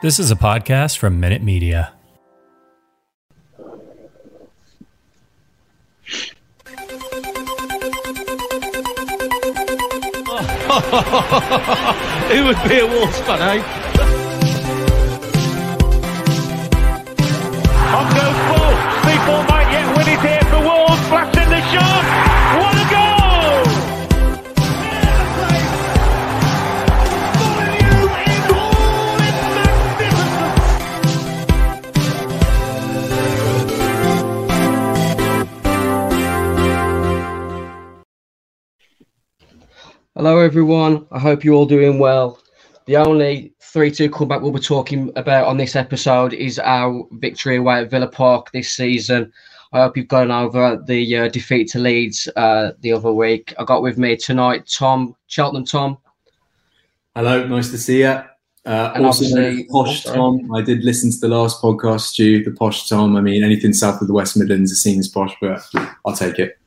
This is a podcast from Minute Media. it would be a Wolves fan, eh? Hello, everyone. I hope you're all doing well. The only 3 2 comeback we'll be talking about on this episode is our victory away at Villa Park this season. I hope you've gone over the uh, defeat to Leeds uh, the other week. I got with me tonight Tom, Cheltenham Tom. Hello, nice to see you. Uh, And also, Posh oh. Tom. I did listen to the last podcast, Stu, the Posh Tom. I mean, anything south of the West Midlands is seen as posh, but I'll take it.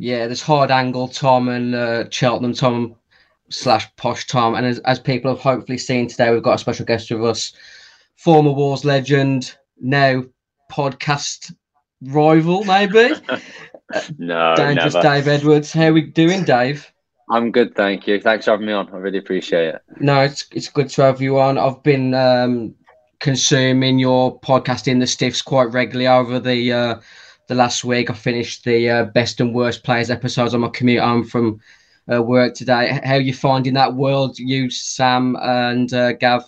Yeah, there's Hard Angle Tom and uh, Cheltenham Tom slash Posh Tom. And as, as people have hopefully seen today, we've got a special guest with us, former Wars legend, now podcast rival, maybe. No, Dangerous never. Dave Edwards. How we doing, Dave? I'm good, thank you. Thanks for having me on. I really appreciate it. No, it's it's good to have you on. I've been um, consuming your podcast in the stiffs quite regularly over the uh, the last week. I finished the uh, best and worst players episodes on my commute home from uh, work today. How are you finding that world? You, Sam, and uh, Gav.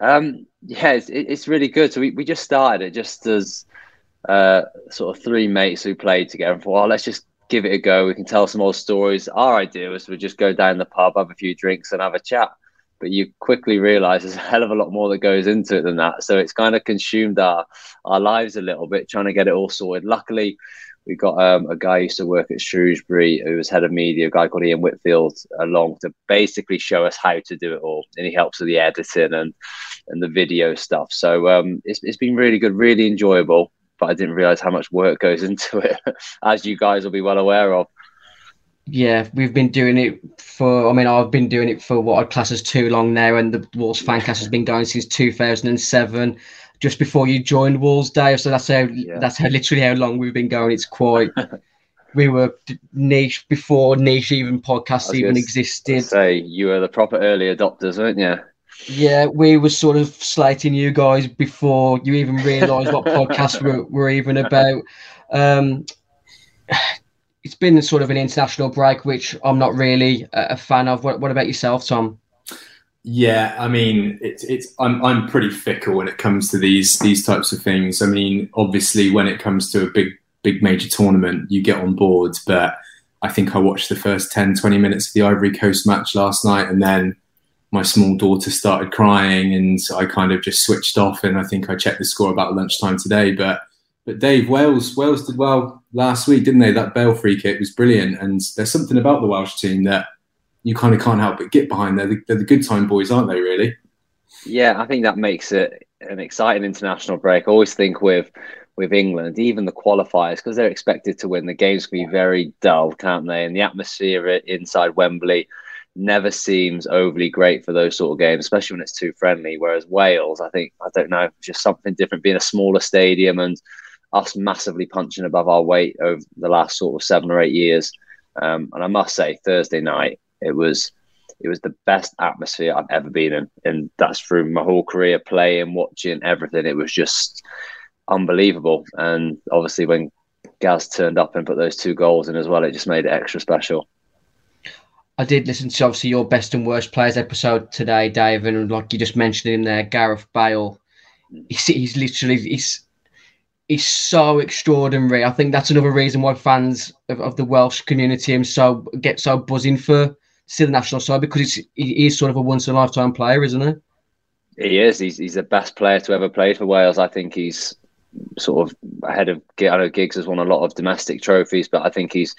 Um, yeah, it's, it's really good. So we, we just started it just as uh, sort of three mates who played together and thought, well, let's just give it a go. We can tell some old stories. Our idea was to just go down the pub, have a few drinks, and have a chat. But you quickly realise there's a hell of a lot more that goes into it than that. So it's kind of consumed our our lives a little bit, trying to get it all sorted. Luckily, we got um, a guy used to work at Shrewsbury who was head of media, a guy called Ian Whitfield, along to basically show us how to do it all. And he helps with the editing and and the video stuff. So um, it's it's been really good, really enjoyable. But I didn't realize how much work goes into it, as you guys will be well aware of. Yeah, we've been doing it for. I mean, I've been doing it for what I'd class as too long now, and the Wolves fancast has been going since 2007, just before you joined Wolves, Dave. So that's how Yeah. that's how literally how long we've been going. It's quite. we were niche before niche even podcasts even existed. Say you were the proper early adopters, weren't you? Yeah, we were sort of slating you guys before you even realised what podcasts were, were even about. Um, it's been sort of an international break, which I'm not really a, fan of. What, what about yourself, Tom? Yeah, I mean, it's it's I'm I'm pretty fickle when it comes to these these types of things. I mean, obviously, when it comes to a big big major tournament, you get on board. But I think I watched the first 10, 20 minutes of the Ivory Coast match last night, and then my small daughter started crying, and I kind of just switched off. And I think I checked the score about lunchtime today. But but Dave, Wales Wales did well last week, didn't they? That Bale free kick was brilliant, and there's something about the Welsh team that you kind of can't help but get behind. They're the, they're the good time boys, aren't they? Really? Yeah, I think that makes it an exciting international break. I always think with with England, even the qualifiers, because they're expected to win, the games can be very dull, can't they? And the atmosphere inside Wembley never seems overly great for those sort of games, especially when it's too friendly. Whereas Wales, I think, I don't know, just something different, being a smaller stadium and us massively punching above our weight over the last sort of seven or eight years. Um, and I must say, Thursday night, it was it was the best atmosphere I've ever been in, and that's through my whole career, playing, watching, everything. It was just unbelievable, and obviously when Gaz turned up and put those two goals in as well, it just made it extra special. I did listen to obviously your best and worst players episode today, Dave, and like you just mentioned him there, Gareth Bale. He's, he's literally he's he's so extraordinary. I think that's another reason why fans of, of the Welsh community are so get so buzzing for see the national side because he's, he is sort of a once in a lifetime player, isn't he? He is. He's he's the best player to ever play for Wales. I think he's sort of ahead of. I know Giggs has won a lot of domestic trophies, but I think he's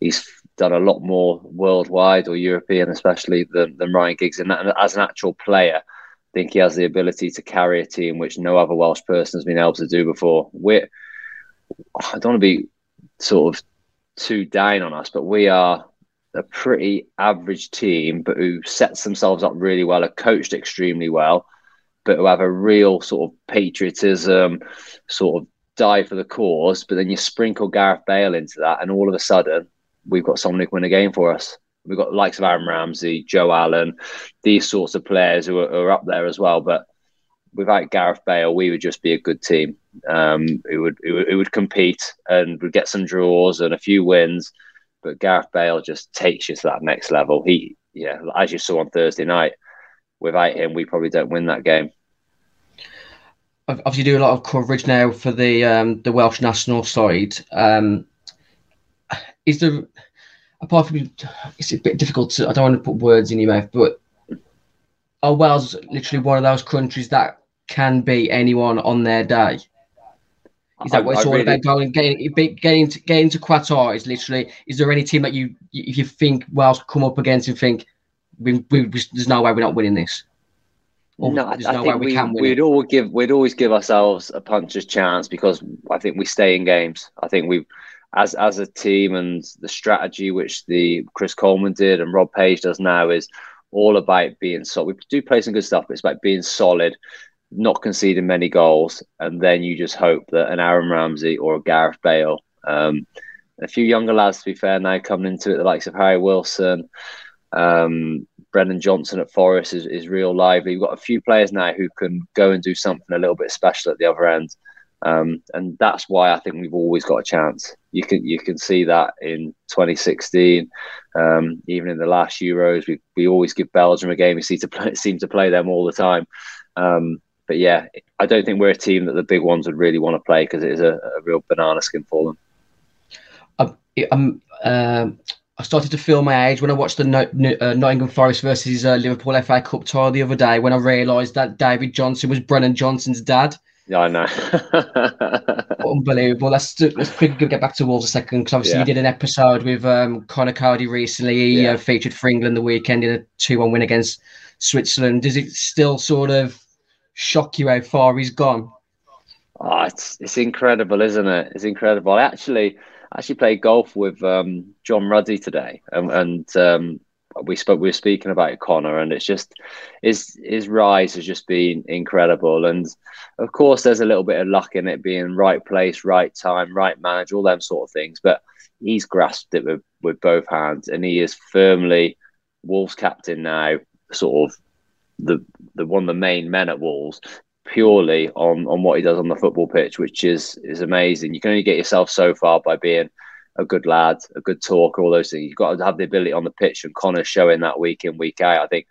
he's done a lot more worldwide or European, especially than, than Ryan Giggs. And, and as an actual player, I think he has the ability to carry a team which no other Welsh person has been able to do before. We're, I don't want to be sort of too down on us, but we are a pretty average team, but who sets themselves up really well, are coached extremely well, but who have a real sort of patriotism, sort of die for the cause. But then you sprinkle Gareth Bale into that, and all of a sudden, we've got someone who can win a game for us. We've got the likes of Aaron Ramsey, Joe Allen, these sorts of players who are, are up there as well. But without Gareth Bale, we would just be a good team. Um, it would, it would it would compete and would get some draws and a few wins. But Gareth Bale just takes you to that next level. He, yeah, as you saw on Thursday night, without him, we probably don't win that game. I've obviously, do a lot of coverage now for the um, the Welsh national side. Um, is there apart from it's a bit difficult to I don't want to put words in your mouth, but are Wales literally one of those countries that can beat anyone on their day? Is that what it's I all really... about? Going getting getting to, getting to Qatar is literally. Is there any team that you if you think Wales come up against and think we, we, there's no way we're not winning this? Or no, I, no think we, we would always give we'd always give ourselves a puncher's chance because I think we stay in games. I think we as as a team and the strategy which the Chris Coleman did and Rob Page does now is all about being solid. We do play some good stuff, but it's about being solid, not conceding many goals, and then you just hope that an Aaron Ramsey or a Gareth Bale, um, a few younger lads to be fair now coming into it, the likes of Harry Wilson, um, Brennan Johnson at Forest is, is real lively. We've got a few players now who can go and do something a little bit special at the other end. Um, and that's why I think we've always got a chance. You can you can see that in 2016, um, even in the last Euros, we, we always give Belgium a game. We seem to play, seem to play them all the time. Um, but yeah, I don't think we're a team that the big ones would really want to play because it is a, a, real banana skin for them. I'm, uh, I started to feel my age when I watched the uh, Nottingham Forest versus uh, Liverpool FA Cup tie the other day when I realised that David Johnson was Brennan Johnson's dad. Yeah, I know. Unbelievable. Let's let's quickly get back to Wolves a second because obviously yeah. you did an episode with um, Conor Coady recently. He yeah. uh, featured for England the weekend in a two-one win against Switzerland. Does it still sort of shock you how far he's gone? Oh, it's it's incredible, isn't it? It's incredible. I actually actually played golf with um, John Ruddy today, and, and um, we spoke we were speaking about Conor and it's just his his rise has just been incredible. And of course there's a little bit of luck in it being right place right time right manager all them sort of things but he's grasped it with, with both hands and he is firmly Wolves captain now sort of the the one of the main men at Wolves purely on on what he does on the football pitch which is is amazing. You can only get yourself so far by being a good lad, a good talker, all those things. You've got to have the ability on the pitch, and Conor's showing that week in, week out. I think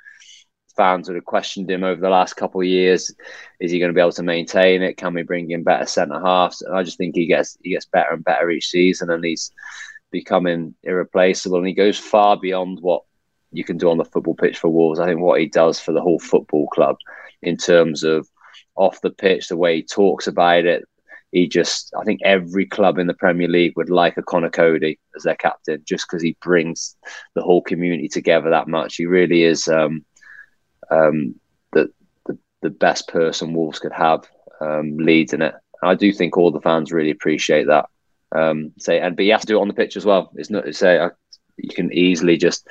fans would have questioned him over the last couple of years. Is he going to be able to maintain it? Can we bring in better centre halves? And I just think he gets he gets better and better each season, and he's becoming irreplaceable. And he goes far beyond what you can do on the football pitch for Wolves. I think what he does for the whole football club in terms of off the pitch, the way he talks about it, he just I think every club in the Premier League would like a Conor Coady as their captain just because he brings the whole community together that much. He really is um, um, the, the, the best person Wolves could have um, leading it. I do think all the fans really appreciate that. Um, say and but he has to do it on the pitch as well. It's not say I, you can easily just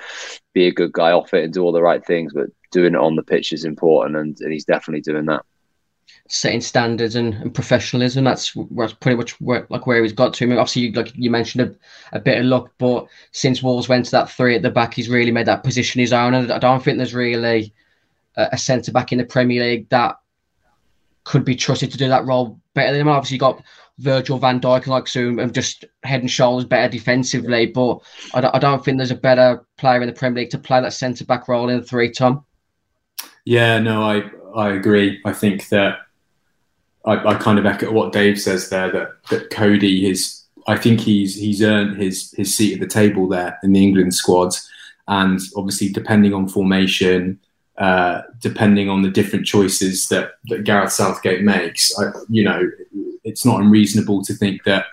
be a good guy off it and do all the right things, but doing it on the pitch is important, and, and he's definitely doing that setting standards and, and professionalism. That's, that's pretty much where, like where he's got to. I mean, obviously, like you mentioned, a, a bit of luck, but since Wolves went to that three at the back, he's really made that position his own. And I don't think there's really a, a centre back in the Premier League that could be trusted to do that role better than him. Obviously, you got Virgil van Dijk and like so, and just head and shoulders better defensively. But I don't, I don't think there's a better player in the Premier League to play that centre back role in three. Tom. Yeah, no, I I agree. I think that I, I, kind of echo what Dave says there that that Coady is. I think he's he's earned his his seat at the table there in the England squad, and obviously depending on formation, uh, depending on the different choices that, that Gareth Southgate makes, I, you know, it's not unreasonable to think that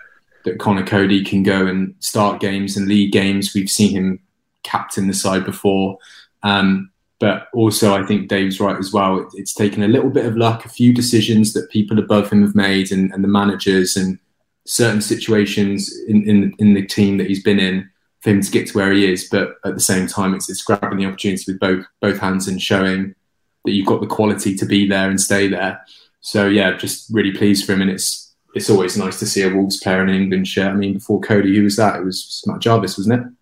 that Conor Coady can go and start games and lead games. We've seen him captain the side before. Um, but also, I think Dave's right as well. It's taken a little bit of luck, a few decisions that people above him have made, and, and the managers, and certain situations in, in, in the team that he's been in for him to get to where he is. But at the same time, it's, it's grabbing the opportunity with both both hands and showing that you've got the quality to be there and stay there. So yeah, just really pleased for him, and it's it's always nice to see a Wolves player in an England shirt. I mean, before Coady, who was that? It was Matt Jarvis, wasn't it?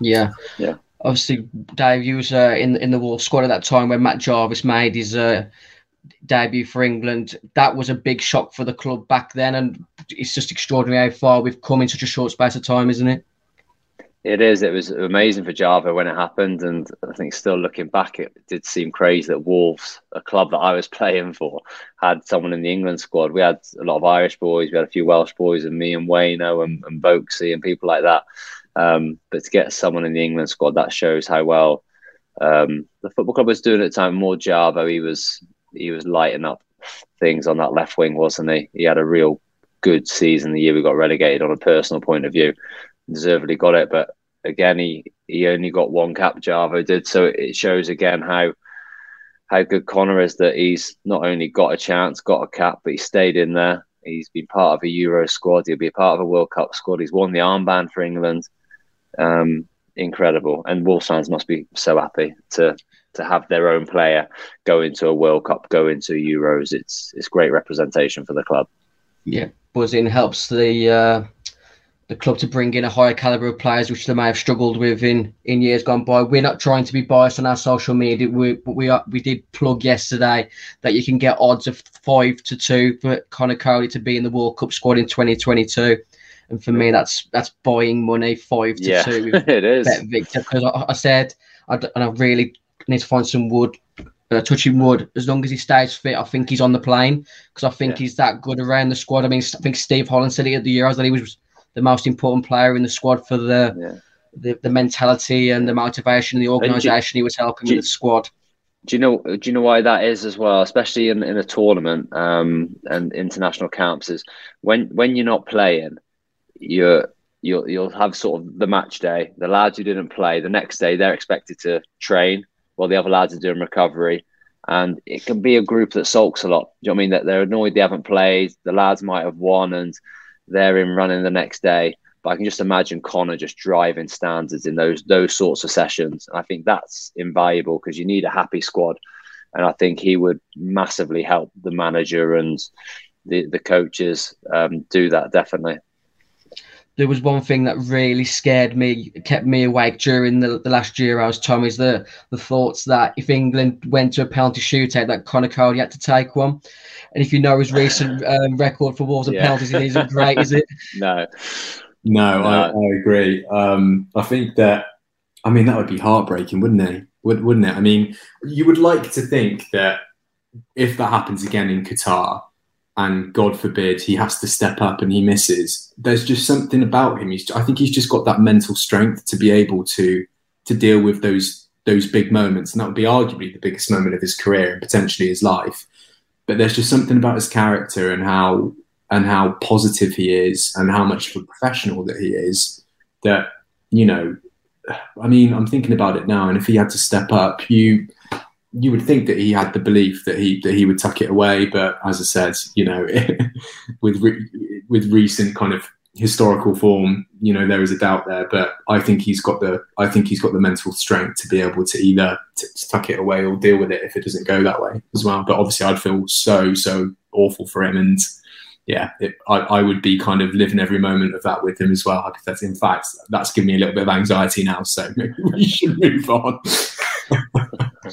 Yeah, yeah. Obviously, Dave, you was uh, in in the Wolves squad at that time when Matt Jarvis made his uh, debut for England. That was a big shock for the club back then, and it's just extraordinary how far we've come in such a short space of time, isn't it? It is. It was amazing for Jarvo when it happened, and I think still looking back, it did seem crazy that Wolves, a club that I was playing for, had someone in the England squad. We had a lot of Irish boys, we had a few Welsh boys, and me and Wayno and, and and people like that. Um, but to get someone in the England squad, that shows how well um, the football club was doing at the time. More Jarvo, he was he was lighting up things on that left wing, wasn't he? He had a real good season the year we got relegated on a personal point of view deservedly got it. But again, he he only got one cap. Jarvo did, so it shows again how how good Conor is that he's not only got a chance, got a cap, but he stayed in there. He's been part of a Euro squad. He'll be a part of a World Cup squad. He's won the armband for England. Um, incredible, and Wolves fans must be so happy to to have their own player go into a World Cup, go into Euros. It's it's great representation for the club. Yeah, buzzing helps the uh, the club to bring in a higher caliber of players, which they may have struggled with in, in years gone by. We're not trying to be biased on our social media. We we are, we did plug yesterday that you can get odds of five to two for Conor Coady to be in the World Cup squad in 2022. And for me, that's that's buying money five to yeah, two. it is. Bet Victor because I, I, said I, and I really need to find some wood. Uh, touching wood, as long as he stays fit, I think he's on the plane because I think yeah. he's that good around the squad. I mean, I think Steve Holland said it at the Euros that he was the most important player in the squad for the yeah. the, the, mentality and the motivation, and the organisation he was helping with the squad. Do you know? Do you know why that is as well? Especially in, in a tournament um, and international camps, is when when you're not playing, you're you'll you'll have sort of the match day. The lads who didn't play the next day, they're expected to train while the other lads are doing recovery. And it can be a group that sulks a lot. Do you know what I mean? That they're annoyed they haven't played. The lads might have won, and they're in running the next day. But I can just imagine Conor just driving standards in those those sorts of sessions. And I think that's invaluable because you need a happy squad. And I think he would massively help the manager and the, the coaches um, do that definitely there was one thing that really scared me, kept me awake during the, the last year I was Tom, is the, the thoughts that if England went to a penalty shootout, that Conor Coady had to take one. And if you know his recent um, record for Wolves and yeah. penalties, it isn't great, is it? No. No, no. I, I, agree. Um, I think that, I mean, that would be heartbreaking, wouldn't it? Would, wouldn't it? I mean, you would like to think that if that happens again in Qatar, and God forbid he has to step up and he misses. There's just something about him. He's, I think he's just got that mental strength to be able to to deal with those those big moments, and that would be arguably the biggest moment of his career and potentially his life. But there's just something about his character and how and how positive he is and how much of a professional that he is that you know. I mean, I'm thinking about it now, and if he had to step up, you you would think that he had the belief that he that he would tuck it away, but as I said, you know, with re- with recent kind of historical form, you know, there is a doubt there. But I think he's got the I think he's got the mental strength to be able to either to, to tuck it away or deal with it if it doesn't go that way as well. But obviously, I'd feel so so awful for him, and yeah, it, I, I would be kind of living every moment of that with him as well. In fact, that's given me a little bit of anxiety now, so maybe we should move on.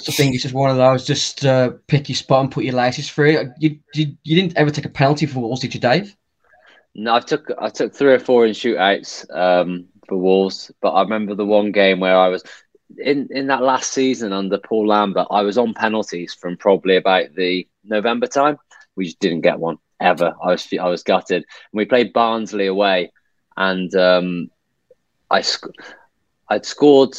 I think it's just one of those. Just uh, pick your spot and put your laces through. You, you you didn't ever take a penalty for Wolves, did you, Dave? No, I took I took three or four in shootouts um, for Wolves, but I remember the one game where I was in in that last season under Paul Lambert. I was on penalties from probably about the November time. We just didn't get one ever. I was I was gutted. And we played Barnsley away, and um, I sc- I'd scored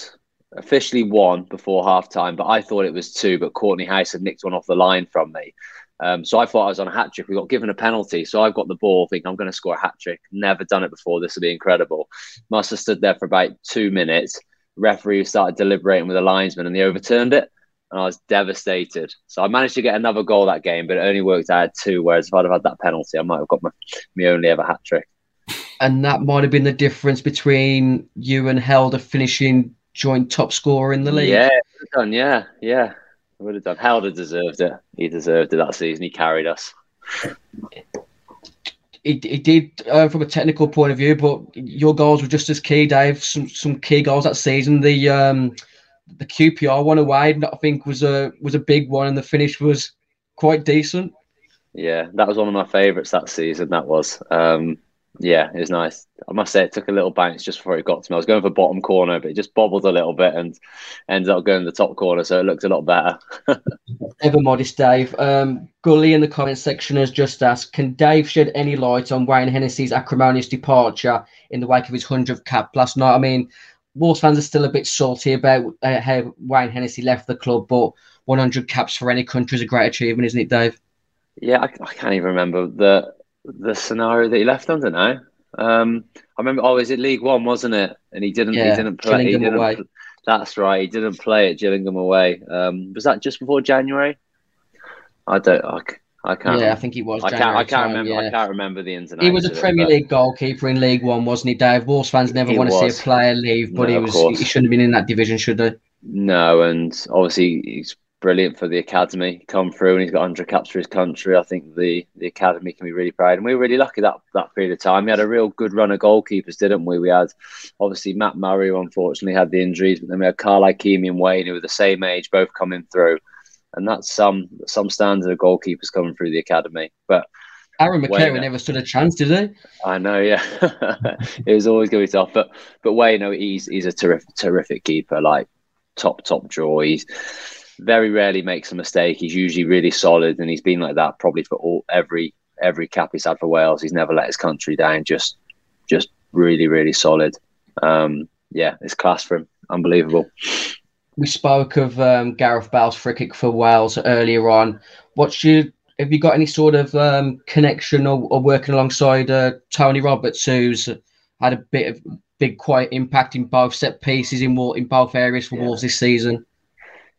officially one before half time, but I thought it was two. But Courtney House had nicked one off the line from me. Um, so I thought I was on a hat trick. We got given a penalty. So I've got the ball thinking I'm going to score a hat trick. Never done it before. This will be incredible. Must have stood there for about two minutes. Referee started deliberating with the linesman and they overturned it. And I was devastated. So I managed to get another goal that game, but it only worked out two. Whereas if I'd have had that penalty, I might have got my, my only ever hat trick. And that might have been the difference between you and Helder finishing joint top scorer in the league. Yeah, done. Yeah, yeah. would have done. Helder deserved it. He deserved it that season. He carried us. He, he did uh, from a technical point of view, but your goals were just as key, Dave. Some some key goals that season. The um, the QPR one away, I think, was a was a big one, and the finish was quite decent. Yeah, that was one of my favourites that season. That was. Um, yeah, it was nice. I must say, it took a little bounce just before it got to me. I was going for bottom corner, but it just bobbled a little bit and ended up going the top corner, so it looked a lot better. Ever modest, Dave. Um, Gully in the comment section has just asked Can Dave shed any light on Wayne Hennessy's acrimonious departure in the wake of his 100th cap last night? I mean, Wolves fans are still a bit salty about uh, how Wayne Hennessy left the club, but 100 caps for any country is a great achievement, isn't it, Dave? Yeah, I, I can't even remember the the scenario that he left under now. Um, I remember. Oh, is it League One, wasn't it? And he didn't. Yeah, he didn't play. He didn't, away. That's right. He didn't play at Gillingham away. Um, was that just before January? I don't. I can't. Yeah, I think he was. I can't. I can't time, remember. yeah. I can't remember the ins and He was a outs it, Premier but- League goalkeeper in League One, wasn't he, Dave? Wolves fans never want to see a player leave, but No, he was. He shouldn't have been in that division, should they? No, and obviously he's brilliant for the academy. Come through and he's got 100 caps for his country. I think the, the academy can be really proud. And we were really lucky that that period of time. We had a real good run of goalkeepers, didn't we? We had obviously Matt Murray, who unfortunately had the injuries, but then we had Carl Ikeme and Wayne, who were the same age, both coming through. And that's some some standard of goalkeepers coming through the academy. But Aaron McCarron never stood a chance, did he? I know, yeah, it was always going to be tough. But but Wayne, you know, he's he's a terrific terrific keeper, like top top draw. He's very rarely makes a mistake. He's usually really solid, and he's been like that probably for all every every cap he's had for Wales. He's never let his country down. Just just really really solid. Um, yeah, it's class for him. Unbelievable. We spoke of um, Gareth Bale's free kick for Wales earlier on. What's your have you got any sort of um, connection or, or working alongside uh, Tony Roberts, who's had a bit of big, quite impact in both set pieces in Wa- in both areas for Yeah. Wolves this season?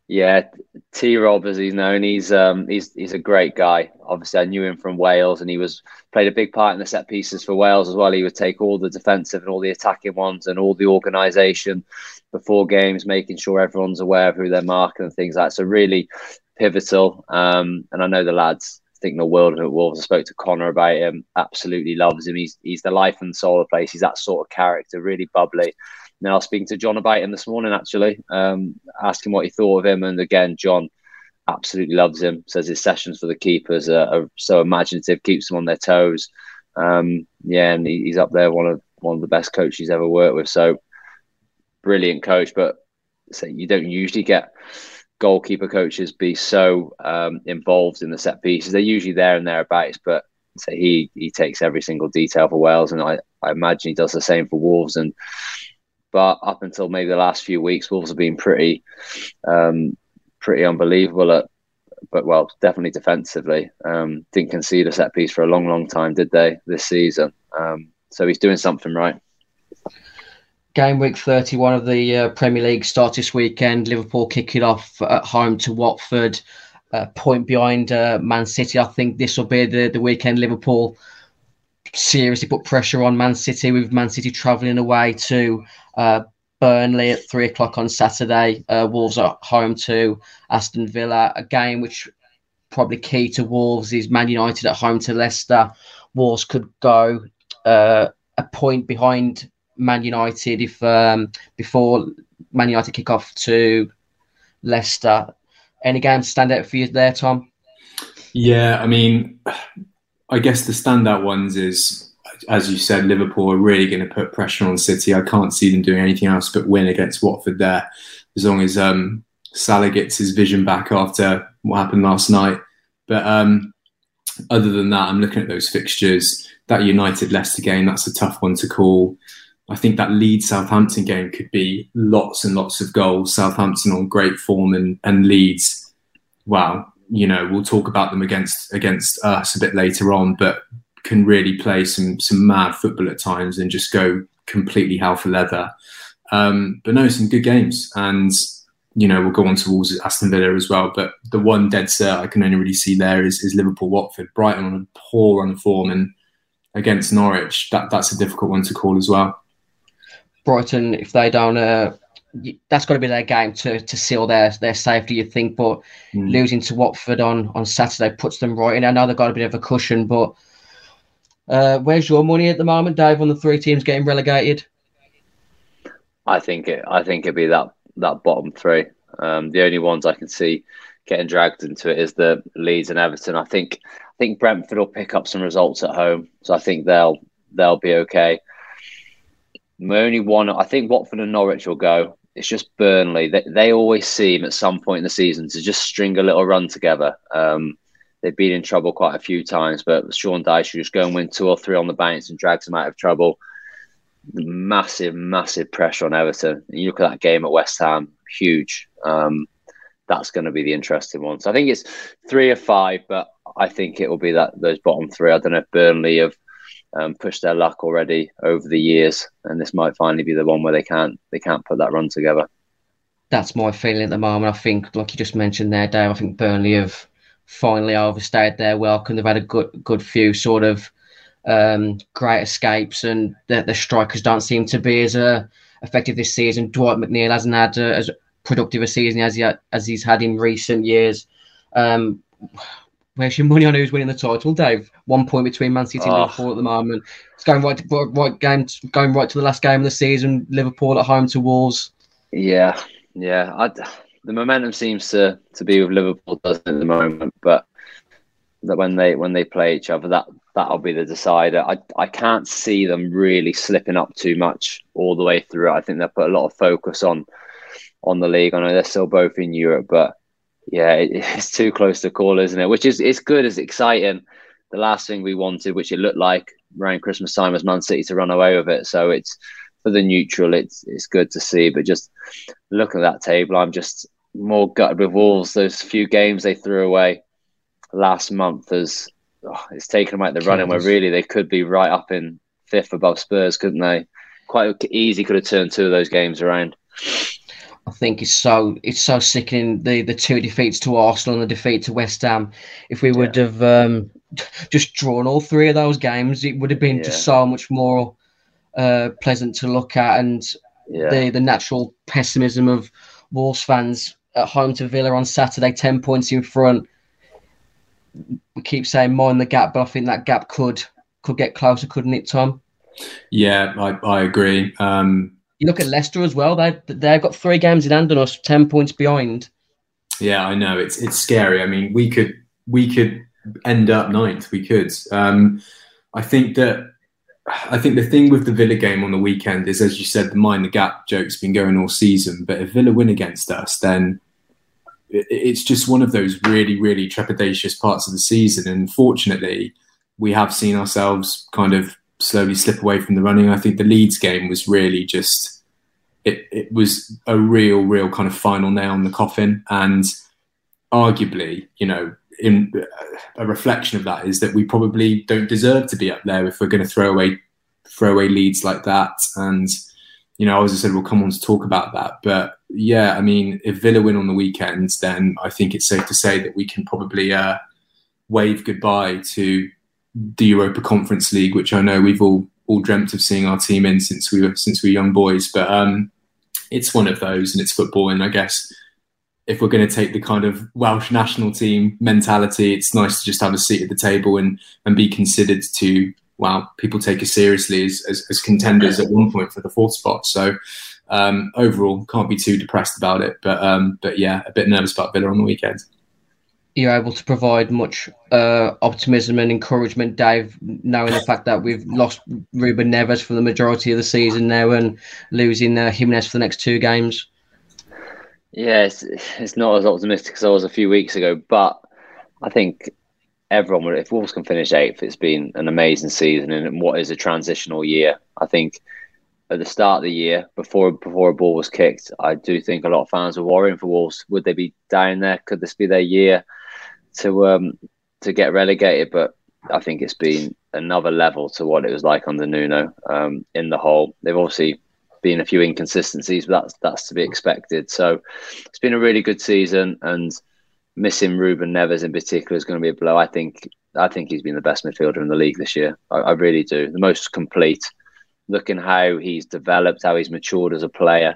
Yeah, T Rob as he's known, he's um he's he's a great guy. Obviously, I knew him from Wales, and he was played a big part in the set pieces for Wales as well. He would take all the defensive and all the attacking ones and all the organisation before games, making sure everyone's aware of who they're marking and things like that. So really pivotal. Um, and I know the lads think the world of. Wolves. I spoke to Conor about him. Absolutely loves him. He's he's the life and soul of the place. He's that sort of character, really bubbly. Now, I was speaking to John about him this morning, actually, um, asking what he thought of him. And again, John absolutely loves him. Says his sessions for the keepers are, are so imaginative, keeps them on their toes. Um, yeah, and he, he's up there, one of one of the best coaches he's ever worked with. So brilliant coach, but so you don't usually get goalkeeper coaches be so um, involved in the set pieces. They're usually there and thereabouts, but so he he takes every single detail for Wales, and I, I imagine he does the same for Wolves. And but up until maybe the last few weeks, Wolves have been pretty um, pretty unbelievable at. But well, definitely defensively. Um, didn't concede a set piece for a long, long time, did they? This season, um, so he's doing something right. Game week 31 of the uh, Premier League starts this weekend. Liverpool kick it off at home to Watford, point behind uh, Man City. I think this will be the, the weekend Liverpool seriously put pressure on Man City with Man City travelling away to uh, Burnley at three o'clock on Saturday. Uh, Wolves are home to Aston Villa, a game which probably key to Wolves is Man United at home to Leicester. Wolves could go uh, a point behind Man United if um, before Man United kick off to Leicester. Any games stand out for you there, Tom? Yeah, I mean, I guess the standout ones is, as you said, Liverpool are really going to put pressure on City. I can't see them doing anything else but win against Watford there, as long as um, Salah gets his vision back after what happened last night. But um, other than that, I'm looking at those fixtures. That United Leicester game, that's a tough one to call. I think that Leeds Southampton game could be lots and lots of goals. Southampton on great form and, and Leeds, wow, you know, we'll talk about them against against us a bit later on, but can really play some some mad football at times and just go completely hell for leather. Um, but no, some good games, and you know we'll go on towards Aston Villa as well. But the one dead cert I can only really see there is, is Liverpool Watford. Brighton on a poor run of form and against Norwich, that that's a difficult one to call as well. Brighton, if they don't that's got to be their game to to seal their their safety. You think, but mm. losing to Watford on on Saturday puts them right in. I know they've got a bit of a cushion, but uh, where's your money at the moment, Dave? On the three teams getting relegated? I think it. I think it'd be that that bottom three. Um, the only ones I can see getting dragged into it is the Leeds and Everton. I think I think Brentford will pick up some results at home, so I think they'll they'll be okay. My only one, I think Watford and Norwich will go. It's just Burnley. They, they always seem at some point in the season to just string a little run together. Um, they've been in trouble quite a few times, but Sean Dyche should just go and win two or three on the bounce and drags them out of trouble. Massive, massive pressure on Everton. You look at that game at West Ham, huge. Um, that's going to be the interesting one. So I think it's three or five, but I think it will be that those bottom three. I don't know if Burnley have um, pushed their luck already over the years, and this might finally be the one where they can't they can't put that run together. That's my feeling at the moment. I think, like you just mentioned there, Dave. I think Burnley have finally overstayed their welcome. They've had a good good few sort of um, great escapes, and the, the strikers don't seem to be as uh, effective this season. Dwight McNeil hasn't had uh, as productive a season as he had, as he's had in recent years. Um, where's your money on who's winning the title, Dave? One point between Man City and oh. Liverpool at the moment. It's going right, to, right game, going right to the last game of the season. Liverpool at home to Wolves. Yeah, yeah. I, the momentum seems to to be with Liverpool doesn't at the moment, but that when they when they play each other, that that'll be the decider. I I can't see them really slipping up too much all the way through. I think they'll put a lot of focus on on the league. I know they're still both in Europe, but yeah, it, it's too close to call, isn't it? Which is it's good, it's exciting. The last thing we wanted, which it looked like around Christmas time, was Man City to run away with it. So it's for the neutral, it's it's good to see. But just look at that table, I'm just more gutted with Wolves. Those few games they threw away last month as oh, it's taken them out the running where really they could be right up in fifth above Spurs, couldn't they? Quite easy could have turned two of those games around. I think it's so it's so sickening the the two defeats to Arsenal and the defeat to West Ham. If we would yeah. have um, just drawn all three of those games, it would have been yeah. just so much more uh, pleasant to look at. And yeah. the the natural pessimism of Wolves fans at home to Villa on Saturday, ten points in front. We keep saying mind the gap, but I think that gap could could get closer, couldn't it, Tom? Yeah, I, I agree. Um, you look at Leicester as well. They they've got three games in hand on us, ten points behind. Yeah, I know it's it's scary. I mean, we could we could end up ninth. We could. Um, I think that I think the thing with the Villa game on the weekend is, as you said, the mind the gap joke's been going all season. But if Villa win against us, then it's just one of those really, really trepidatious parts of the season. And fortunately, we have seen ourselves kind of slowly slip away from the running. I think the Leeds game was really just it, it was a real, real kind of final nail in the coffin. And arguably, you know, in a reflection of that is that we probably don't deserve to be up there if we're going to throw away throw away leads like that. And you know, as I said, we'll come on to talk about that. But yeah, I mean, if Villa win on the weekends, then I think it's safe to say that we can probably uh, wave goodbye to the Europa Conference League, which I know we've all all dreamt of seeing our team in since we were since we were young boys. But um, it's one of those, and it's football. And I guess if we're going to take the kind of Welsh national team mentality, it's nice to just have a seat at the table and and be considered to wow, people take us seriously as, as, as contenders at one point for the fourth spot. So um, overall, can't be too depressed about it. But um, but yeah, a bit nervous about Villa on the weekend you're able to provide much uh, optimism and encouragement, Dave, knowing the fact that we've lost Ruben Neves for the majority of the season now and losing uh, Jimenez for the next two games? Yeah, it's, it's not as optimistic as I was a few weeks ago, but I think everyone if Wolves can finish eighth, it's been an amazing season and what is a transitional year. I think at the start of the year, before before a ball was kicked, I do think a lot of fans were worrying for Wolves. Would they be down there? Could this be their year? To um to get relegated, but I think it's been another level to what it was like under Nuno um, in the whole. They've obviously been a few inconsistencies, but that's that's to be expected. So it's been a really good season, and missing Ruben Neves in particular is going to be a blow. I think I think he's been the best midfielder in the league this year. I, I really do. The most complete. Looking how he's developed, how he's matured as a player.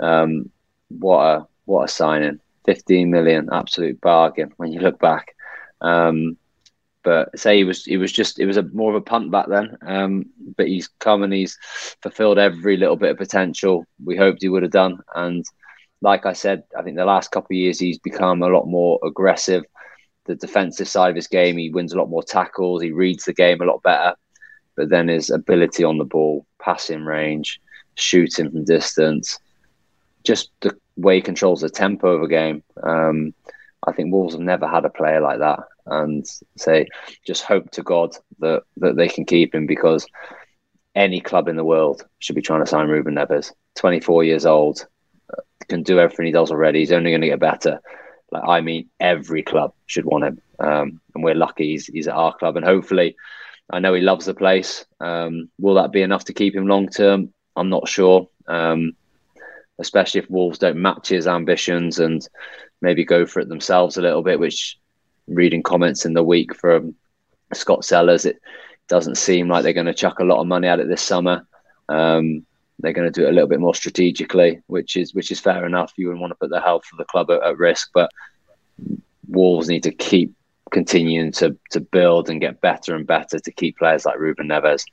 Um, what a what a signing! Fifteen million, absolute bargain when you look back. Um, but say he was he was just it was a more of a punt back then. Um, but he's come and he's fulfilled every little bit of potential we hoped he would have done. And like I said, I think the last couple of years he's become a lot more aggressive. The defensive side of his game, he wins a lot more tackles. He reads the game a lot better. But then his ability on the ball, passing range, shooting from distance, just the way he controls the tempo of a game. Um, I think Wolves have never had a player like that, and say just hope to God that that they can keep him because any club in the world should be trying to sign Ruben Neves. Twenty four years old, can do everything he does already. He's only going to get better. Like I mean, every club should want him, um, and we're lucky he's, he's at our club, and hopefully, I know he loves the place. Um, will that be enough to keep him long term? I'm not sure. Um, especially if Wolves don't match his ambitions and maybe go for it themselves a little bit. Which, reading comments in the week from Scott Sellars, it doesn't seem like they're going to chuck a lot of money at it this summer. Um, they're going to do it a little bit more strategically, which is which is fair enough. You wouldn't want to put the health of the club at, at risk, but Wolves need to keep continuing to to build and get better and better to keep players like Ruben Neves.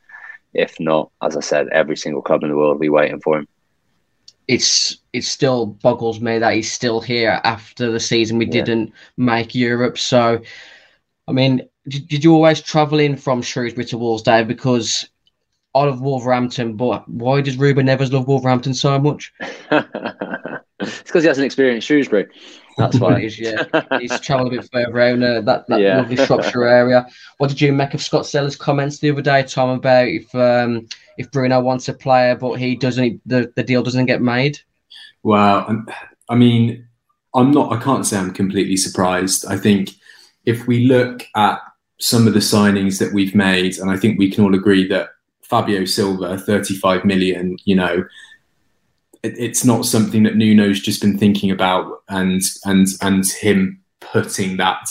If not, as I said, every single club in the world will be waiting for him. It's it still boggles me that he's still here after the season we yeah. didn't make Europe. So, I mean, did, did you always travel in from Shrewsbury to Wolves, Dave? Because I love Wolverhampton, but why does Ruben Neves love Wolverhampton so much? it's because he hasn't experienced Shrewsbury. That's why. he's, yeah, he's travelled a bit further around uh, that, that yeah. lovely Shropshire area. What did you make of Scott Sellars' comments the other day, Tom, about if um, if Bruno wants a player but he doesn't, the, the deal doesn't get made? Well, um, I mean, I'm not. I can't say I'm completely surprised. I think if we look at some of the signings that we've made, and I think we can all agree that Fabio Silva, 35 million, you know, it, it's not something that Nuno's just been thinking about and and and him putting that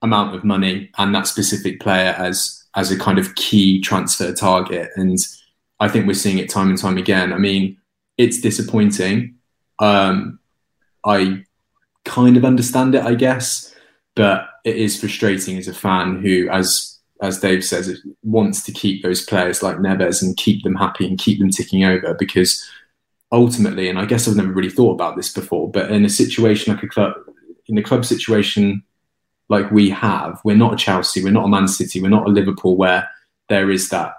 amount of money and that specific player as as a kind of key transfer target. And I think we're seeing it time and time again. I mean, it's disappointing. Um, I kind of understand it, I guess, but it is frustrating as a fan who, as as Dave says, wants to keep those players like Neves and keep them happy and keep them ticking over because ultimately, and I guess I've never really thought about this before, but in a situation like a club, in a club situation like we have, we're not a Chelsea, we're not a Man City, we're not a Liverpool where there is that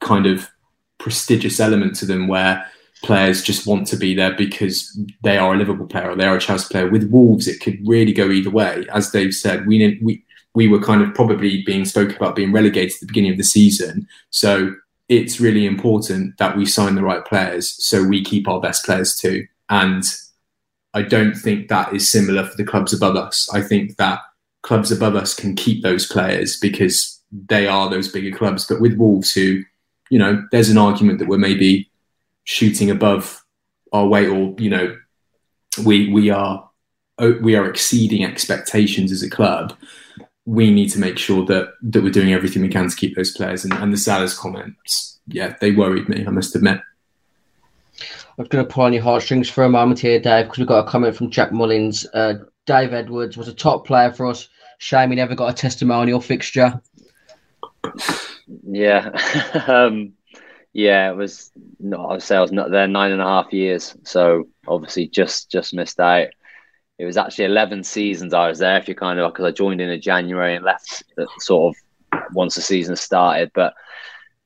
kind of prestigious element to them where players just want to be there because they are a Liverpool player or they are a Chelsea player. With Wolves, it could really go either way. As Dave said, we we we were kind of probably being spoken about being relegated at the beginning of the season. So it's really important that we sign the right players so we keep our best players too. And I don't think that is similar for the clubs above us. I think that clubs above us can keep those players because they are those bigger clubs. But with Wolves, who, you know, there's an argument that we're maybe shooting above our weight, or you know, we we are we are exceeding expectations as a club we need to make sure that that we're doing everything we can to keep those players. And, and the Sellars comments, yeah, they worried me. I must admit. I'm going to pull on your heartstrings for a moment here, Dave, because we've got a comment from Jack Mullins. Uh, Dave Edwards was a top player for us. Shame he never got a testimonial fixture. Yeah, um, yeah, it was. not, I would say I was not there nine and a half years, so obviously just just missed out. It was actually 11 seasons I was there if you kind of because I joined in in January and left sort of once the season started but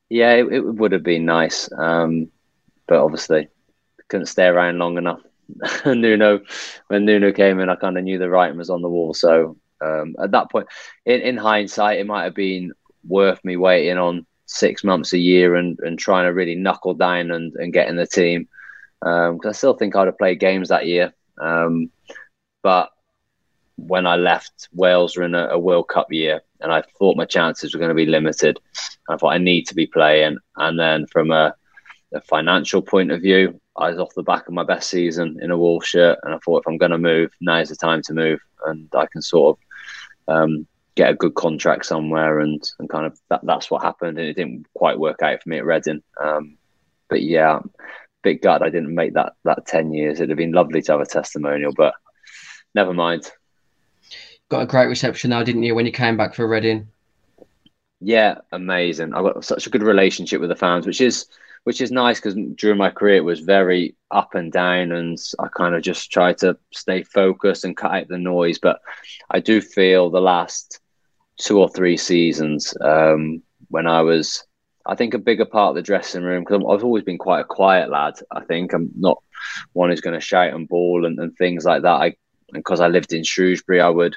yeah it, it would have been nice. Um, but obviously couldn't stay around long enough. Nuno when Nuno came in I kind of knew the writing was on the wall so um, at that point in, in hindsight it might have been worth me waiting on six months a year and, and trying to really knuckle down and, and get in the team. Because um, I still think I'd have played games that year. Um, but when I left, Wales were in a, a, World Cup year, and I thought my chances were going to be limited. I thought I need to be playing, and then from a, a, financial point of view, I was off the back of my best season in a Wolves shirt, and I thought if I'm going to move, now's the time to move, and I can sort of um, get a good contract somewhere, and and kind of that, that's what happened, and it didn't quite work out for me at Reading. Um, but yeah, bit gutted I didn't make that that ten years. It'd have been lovely to have a testimonial, but never mind. Got a great reception now, didn't you, when you came back for Reading? Yeah, amazing. I've got such a good relationship with the fans, which is which is nice because during my career it was very up and down, and I kind of just tried to stay focused and cut out the noise. But I do feel the last two or three seasons um, when I was, I think, a bigger part of the dressing room because I've always been quite a quiet lad. I think I'm not one who's going to shout and ball and, and things like that. I because I lived in Shrewsbury, I would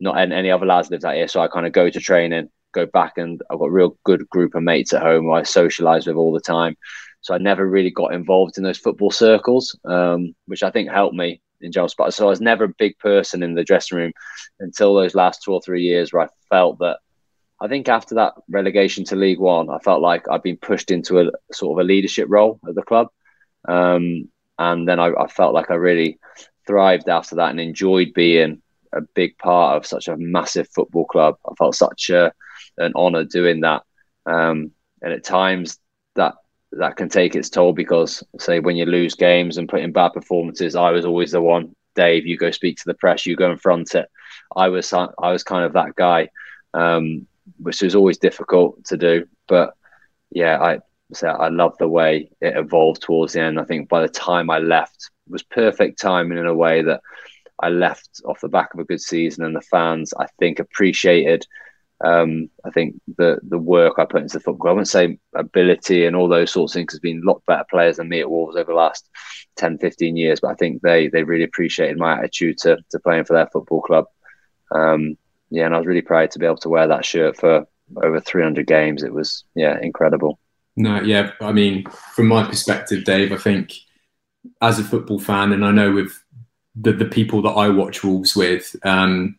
not any other lads lived out here, so I kind of go to training, go back, and I've got a real good group of mates at home who I socialise with all the time. So I never really got involved in those football circles, um, which I think helped me in general. So I was never a big person in the dressing room until those last two or three years where I felt that. I think after that relegation to League One, I felt like I'd been pushed into a sort of a leadership role at the club, um, and then I, I felt like I really thrived after that and enjoyed being a big part of such a massive football club. I felt such a, an honour doing that, um, and at times that that can take its toll because, say, when you lose games and put in bad performances, I was always the one. Dave, you go speak to the press, you go and front it. I was I was kind of that guy, um, which was always difficult to do. But yeah, I so I love the way it evolved towards the end. I think by the time I left, was perfect timing in a way that I left off the back of a good season, and the fans I think appreciated. Um, I think the the work I put into the football. I wouldn't say ability and all those sorts of things. Has been a lot better players than me at Wolves over the last 10, 15 years, but I think they they really appreciated my attitude to to playing for their football club. Um, yeah, and I was really proud to be able to wear that shirt for over 300 games. It was yeah incredible. No, yeah, I mean, from my perspective, Dave, I think as a football fan, and I know with the, the people that I watch Wolves with, um,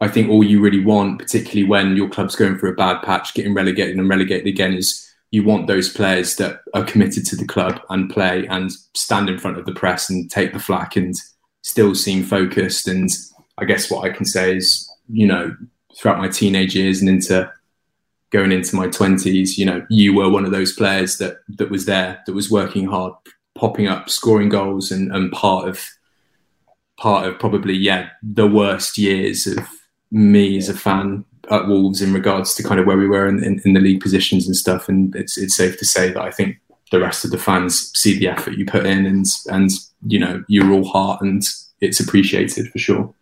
I think all you really want, particularly when your club's going through a bad patch, getting relegated and relegated again, is you want those players that are committed to the club and play and stand in front of the press and take the flak and still seem focused. And I guess what I can say is, you know, throughout my teenage years and into going into my 20s, you know, you were one of those players that that was there, that was working hard, popping up, scoring goals and, and part of part of probably yeah the worst years of me as a fan at Wolves in regards to kind of where we were in, in, in, the league positions and stuff. And it's it's safe to say that I think the rest of the fans see the effort you put in and and you know you're all heart and it's appreciated for sure.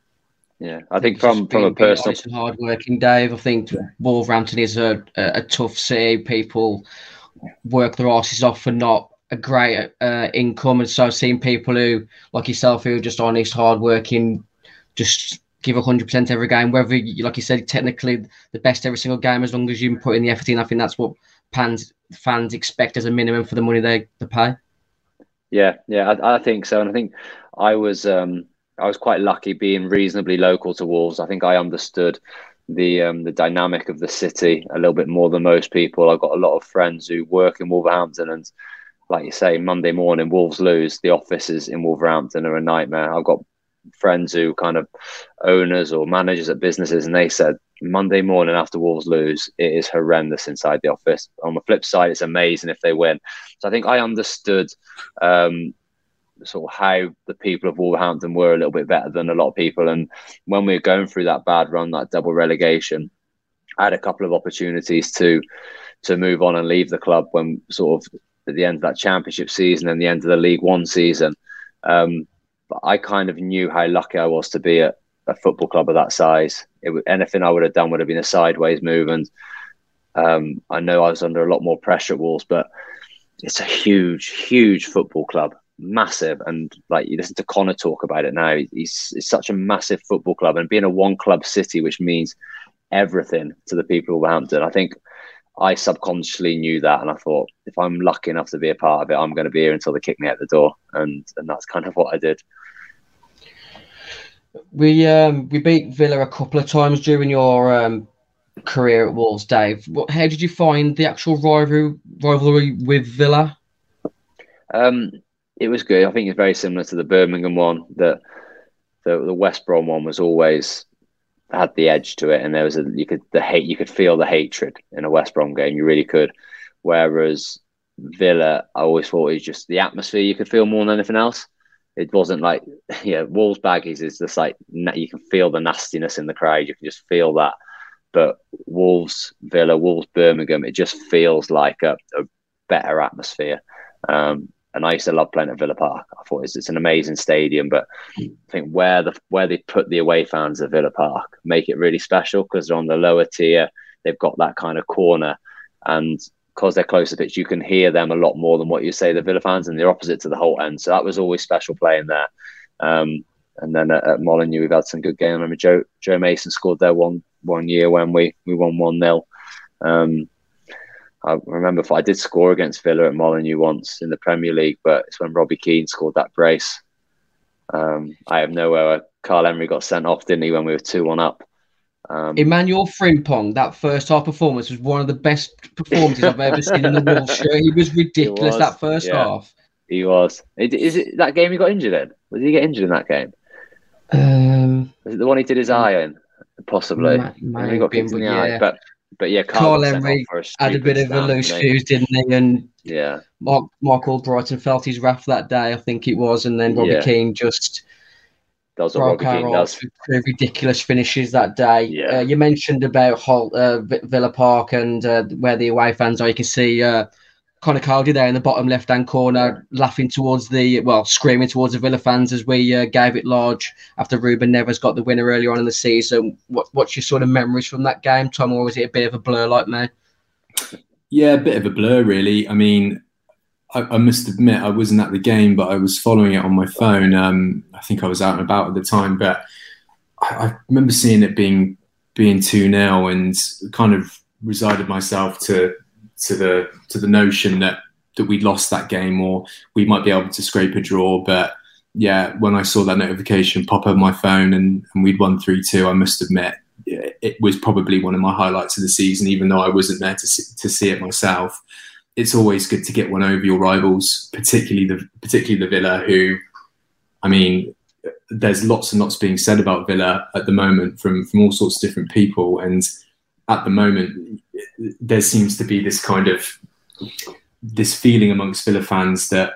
Yeah, I think from from a personal hard working Dave. I think Wolverhampton is a, a, a tough city. People work their asses off for not a great uh, income, and so seeing people who, like yourself, who are just honest, hardworking, just give hundred percent every game, whether you, like you said, technically the best every single game, as long as you put in the effort in. I think that's what fans fans expect as a minimum for the money they, they pay. Yeah, yeah, I, I think so, and I think I was um, I was quite lucky being reasonably local to Wolves. I think I understood the um, the dynamic of the city a little bit more than most people. I've got a lot of friends who work in Wolverhampton and like you say, Monday morning, Wolves lose. The offices in Wolverhampton are a nightmare. I've got friends who kind of owners or managers at businesses, and they said Monday morning after Wolves lose, it is horrendous inside the office. On the flip side, it's amazing if they win. So I think I understood um, sort of how the people of Wolverhampton were a little bit better than a lot of people. And when we were going through that bad run, that double relegation, I had a couple of opportunities to to move on and leave the club when sort of at the end of that championship season and the end of the League One season. Um, but I kind of knew how lucky I was to be at a football club of that size. It, anything I would have done would have been a sideways move, and um, I know I was under a lot more pressure at Wolves, but it's a huge, huge football club, massive. And like you listen to Conor talk about it now, he's such a massive football club, and being a one club city, which means everything to the people of Wolverhampton. I think I subconsciously knew that, and I thought if I'm lucky enough to be a part of it, I'm going to be here until they kick me out the door, and and that's kind of what I did. We um we beat Villa a couple of times during your um, career at Wolves, Dave. What, how did you find the actual rivalry rivalry with Villa? Um, it was good. I think it's very similar to the Birmingham one. That the the West Brom one was always had the edge to it, and there was a you could the hate you could feel the hatred in a West Brom game. You really could. Whereas Villa, I always thought it was just the atmosphere you could feel more than anything else. It wasn't like, yeah, Wolves Baggies is just like, you can feel the nastiness in the crowd. You can just feel that. But Wolves Villa, Wolves Birmingham, it just feels like a, a better atmosphere. Um, and I used to love playing at Villa Park. I thought it's, it's an amazing stadium, but I think where the where they put the away fans at Villa Park make it really special because they're on the lower tier. They've got that kind of corner, and because they're closer pitch, you can hear them a lot more than what you say the Villa fans, and they're opposite to the whole end. So that was always special playing there. Um, and then at, at Molineux, we've had some good games. I remember Joe Joe Mason scored there one one year when we we won one 0 um, I remember if I did score against Villa at Molineux once in the Premier League, but it's when Robbie Keane scored that brace. Um, I have nowhere. Karl Henry got sent off, didn't he, when we were two one up? Um, Emmanuel Frimpong, that first half performance was one of the best performances I've ever seen in the Wolves shirt. He was ridiculous was, that first yeah, half. He was. Is it that game he got injured in? Was he get injured in that game? Um, was it the one he did his eye in? Possibly. Might, might he got kicked in the yeah. eye. But but yeah, Karl-Henry had a bit of a loose fuse, didn't he? And yeah, Mark Marc Albrighton felt his wrath that day, I think it was, and then Robbie yeah. Keane just does what Robbie Keane does. Ridiculous finishes that day. Yeah. Uh, you mentioned about Hull, uh, Villa Park and uh, where the away fans are. You can see uh, Conor Coady there in the bottom left hand corner, laughing towards the well, screaming towards the Villa fans as we uh, gave it large after Ruben Neves got the winner earlier on in the season. What, what's your sort of memories from that game, Tom, or was it a bit of a blur like me? Yeah, a bit of a blur, really. I mean, I, I must admit I wasn't at the game, but I was following it on my phone. Um, I think I was out and about at the time, but I, I remember seeing it being being two 0 and kind of resided myself to to the to the notion that that we'd lost that game or we might be able to scrape a draw. But yeah, when I saw that notification pop up my phone and, and we'd won three two, I must admit it was probably one of my highlights of the season, even though I wasn't there to see, to see it myself. It's always good to get one over your rivals, particularly the particularly the Villa, who, I mean, there's lots and lots being said about Villa at the moment from from all sorts of different people, and at the moment there seems to be this kind of this feeling amongst Villa fans that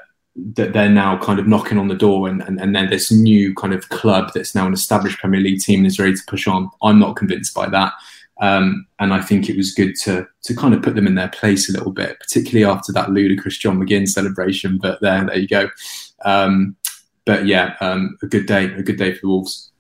that they're now kind of knocking on the door and, and, and then this new kind of club that's now an established Premier League team and is ready to push on. I'm not convinced by that. Um, and I think it was good to to kind of put them in their place a little bit, particularly after that ludicrous John McGinn celebration. But there, there you go. Um, but yeah, um, a good day, a good day for the Wolves.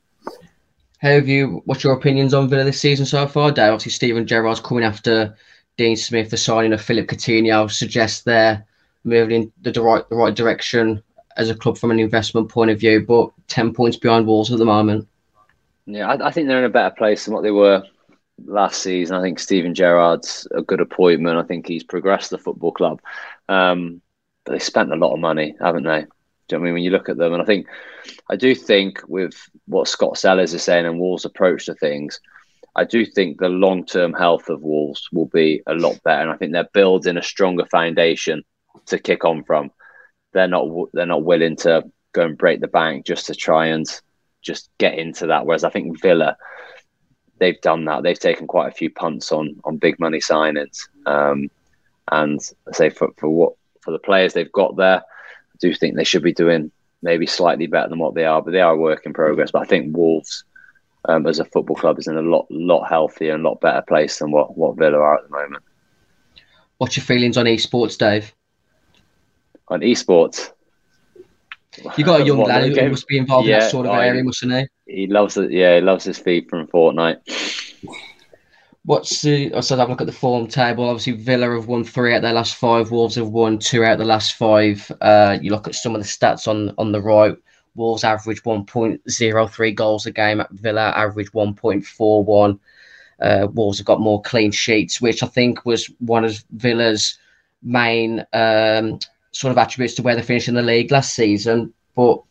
How have you? What's your opinions on Villa this season so far, Dave? Obviously, Steven Gerrard's coming after Dean Smith. The signing of Philippe Coutinho suggests they're moving in the right the right direction as a club from an investment point of view. But ten points behind Wolves at the moment. Yeah, I, I think they're in a better place than what they were last season. I think Steven Gerrard's a good appointment. I think he's progressed the football club. Um, but they spent a lot of money, haven't they? Do you know I mean when you look at them? And I think I do think with what Scott Sellars is saying and Wolves' approach to things, I do think the long term health of Wolves will be a lot better. And I think they're building a stronger foundation to kick on from. They're not they're not willing to go and break the bank just to try and just get into that. Whereas I think Villa, they've done that. They've taken quite a few punts on on big money signings. Um, and I say for, for what for the players they've got there, I do think they should be doing maybe slightly better than what they are, but they are a work in progress. But I think Wolves, um, as a football club, is in a lot lot healthier and a lot better place than what, what Villa are at the moment. What's your feelings on esports, Dave? On esports, you got a young lad who must be involved yeah, in that sort of area, mustn't he? He loves it. Yeah, he loves his feed from Fortnite. What's the? I said have look at the form table. Obviously, Villa have won three out of their last five. Wolves have won two out of the last five. Uh, you look at some of the stats on on the right. Wolves average 1.03 goals a game. At Villa average 1.41. Uh, Wolves have got more clean sheets, which I think was one of Villa's main um, sort of attributes to where they finished in the league last season. But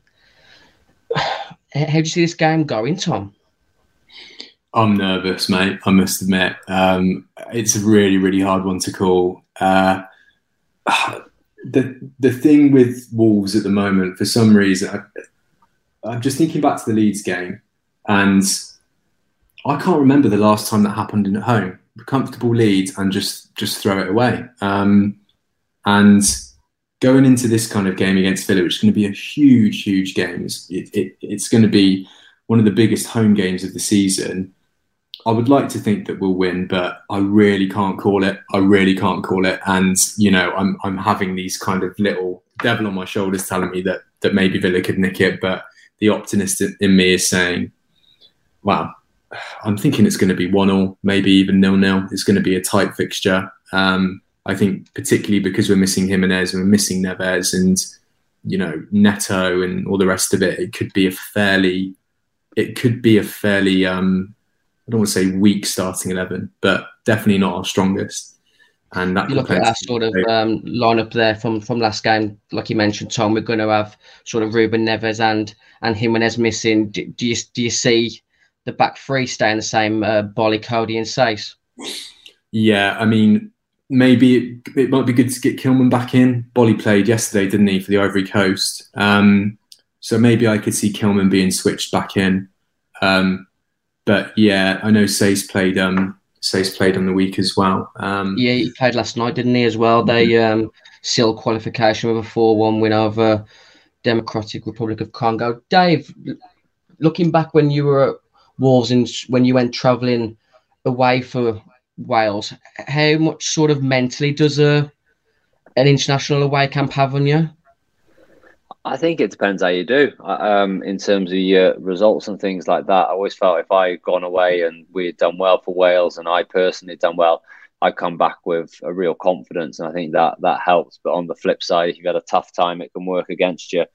how do you see this game going, Tom? I'm nervous, mate. I must admit, um, it's a really, really hard one to call. Uh, the the thing with Wolves at the moment, for some reason, I, I'm just thinking back to the Leeds game, and I can't remember the last time that happened in at home. Comfortable lead and just just throw it away. Um, And going into this kind of game against Villa, which is going to be a huge, huge game, it's, it, it, it's going to be one of the biggest home games of the season. I would like to think that we'll win, but I really can't call it. I really can't call it. And you know, I'm I'm having these kind of little devil on my shoulders telling me that that maybe Villa could nick it, but the optimist in me is saying, "Wow, I'm thinking it's going to be one all, maybe even nil nil. It's going to be a tight fixture. Um, I think particularly because we're missing Jimenez and we're missing Neves and you know Neto and all the rest of it, it could be a fairly, it could be a fairly um, I don't want to say weak starting eleven, but definitely not our strongest. And that look at that sort of um, lineup there from from last game, like you mentioned, Tom. We're going to have sort of Ruben Neves and and Jimenez missing. Do, do you do you see the back three staying the same? Uh, Boly, Coady, and Saïss. Yeah, I mean, maybe it, it, might be good to get Kilman back in. Boly played yesterday, didn't he, for the Ivory Coast? Um, so maybe I could see Kilman being switched back in. Um, but yeah, I know Saïss played. Um, Saïss played on the week as well. Um, yeah, he played last night, didn't he? As well, they um, sealed qualification with a four-one win over Democratic Republic of Congo. Dave, looking back when you were at Wolves and when you went travelling away for Wales, how much sort of mentally does a an international away camp have on you? I think it depends how you do. Um, in terms of your results and things like that, I always felt if I had gone away and we had done well for Wales, and I personally done well, I'd come back with a real confidence, and I think that that helps. But on the flip side, if you've had a tough time, it can work against you.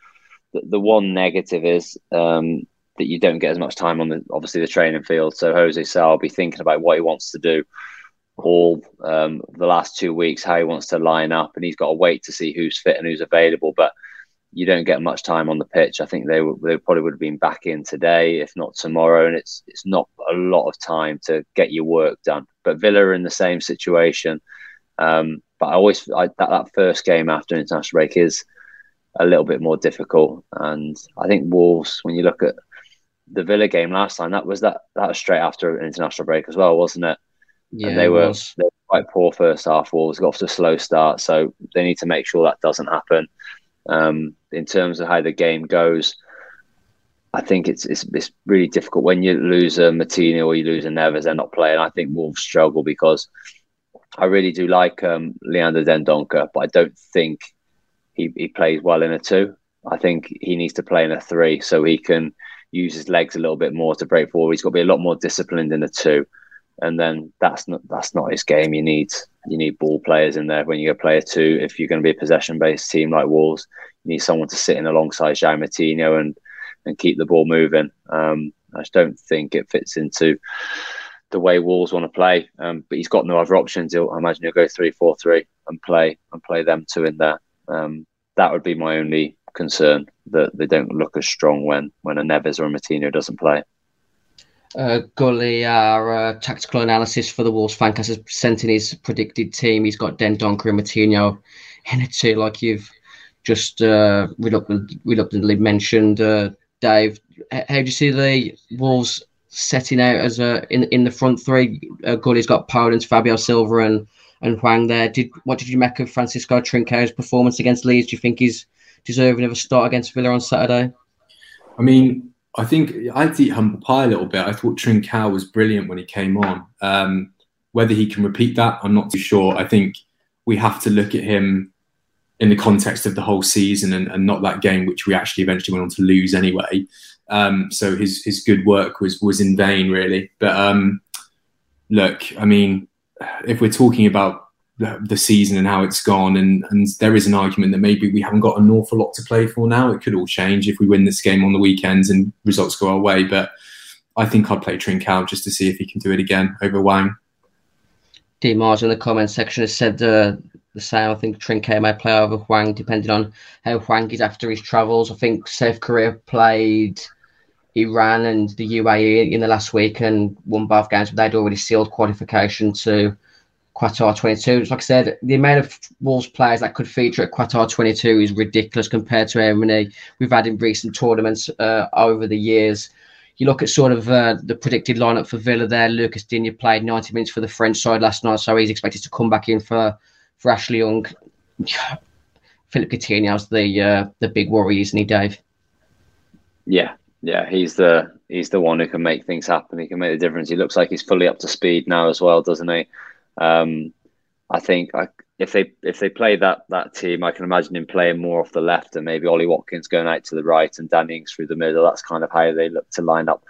The, the one negative is um, that you don't get as much time on the obviously the training field. So Jose Sá will be thinking about what he wants to do all um, the last two weeks, how he wants to line up, and he's got to wait to see who's fit and who's available. But you don't get much time on the pitch. I think they they probably would have been back in today, if not tomorrow, and it's it's not a lot of time to get your work done. But Villa are in the same situation. Um, but I always I, that that first game after international break is a little bit more difficult, and I think Wolves, when you look at the Villa game last time, that was that that was straight after an international break as well, wasn't it? Yeah, and they were, they were quite poor first half. Wolves got off to a slow start, so they need to make sure that doesn't happen. Um, in terms of how the game goes, I think it's it's, it's really difficult when you lose a Moutinho or you lose a Neves, they're not playing. I think Wolves struggle because I really do like um, Leander Dendoncker, but I don't think he, he plays well in a two. I think he needs to play in a three so he can use his legs a little bit more to break forward. He's got to be a lot more disciplined in the two and then that's not that's not his game. You need you need ball players in there when you go play a two. If you're going to be a possession based team like Wolves, you need someone to sit in alongside João Moutinho and and keep the ball moving. Um, I just don't think it fits into the way Wolves want to play. Um, but he's got no other options. He'll, I imagine he'll go three four three and play and play them two in there. Um, that would be my only concern that they don't look as strong when when a Neves or a Moutinho doesn't play. Uh, Gully, our uh, tactical analysis for the Wolves fancast, has sent in his predicted team. He's got Dendoncker and Moutinho in it too, like you've just uh, reluctantly mentioned. Uh, Dave, how do you see the Wolves setting out as a in in the front three? Uh, Gully's got Podence, Fabio Silva, and and Hwang there. Did what did you make of Francisco Trincao's performance against Leeds? Do you think he's deserving of a start against Villa on Saturday? I mean, I think I had to eat humble pie a little bit. I thought Trincao was brilliant when he came on. Um, whether he can repeat that, I'm not too sure. I think we have to look at him in the context of the whole season and, and not that game, which we actually eventually went on to lose anyway. Um, so his his good work was was in vain, really. But um, look, I mean, if we're talking about the season and how it's gone. And, and there is an argument that maybe we haven't got an awful lot to play for now. It could all change if we win this game on the weekends and results go our way. But I think I'd play Trincao just to see if he can do it again over Hwang. D Mars in the comment section has said uh, the same. I think Trincao may play over Hwang depending on how Hwang is after his travels. I think South Korea played Iran and the UAE in the last week and won both games, but they'd already sealed qualification to Qatar 22. Like I said, the amount of Wolves players that could feature at Qatar 22 is ridiculous compared to how we've had in recent tournaments uh, over the years. You look at sort of uh, the predicted lineup for Villa there. Lucas Digne played 90 minutes for the French side last night, so he's expected to come back in for, for Ashley Young. Philippe Coutinho's the uh, the big worry, isn't he, Dave? Yeah, yeah, he's the he's the one who can make things happen. He can make the difference. He looks like he's fully up to speed now as well, doesn't he? Um, I think I, if they if they play that that team, I can imagine him playing more off the left and maybe Ollie Watkins going out to the right and Danny Ings through the middle. That's kind of how they looked to line up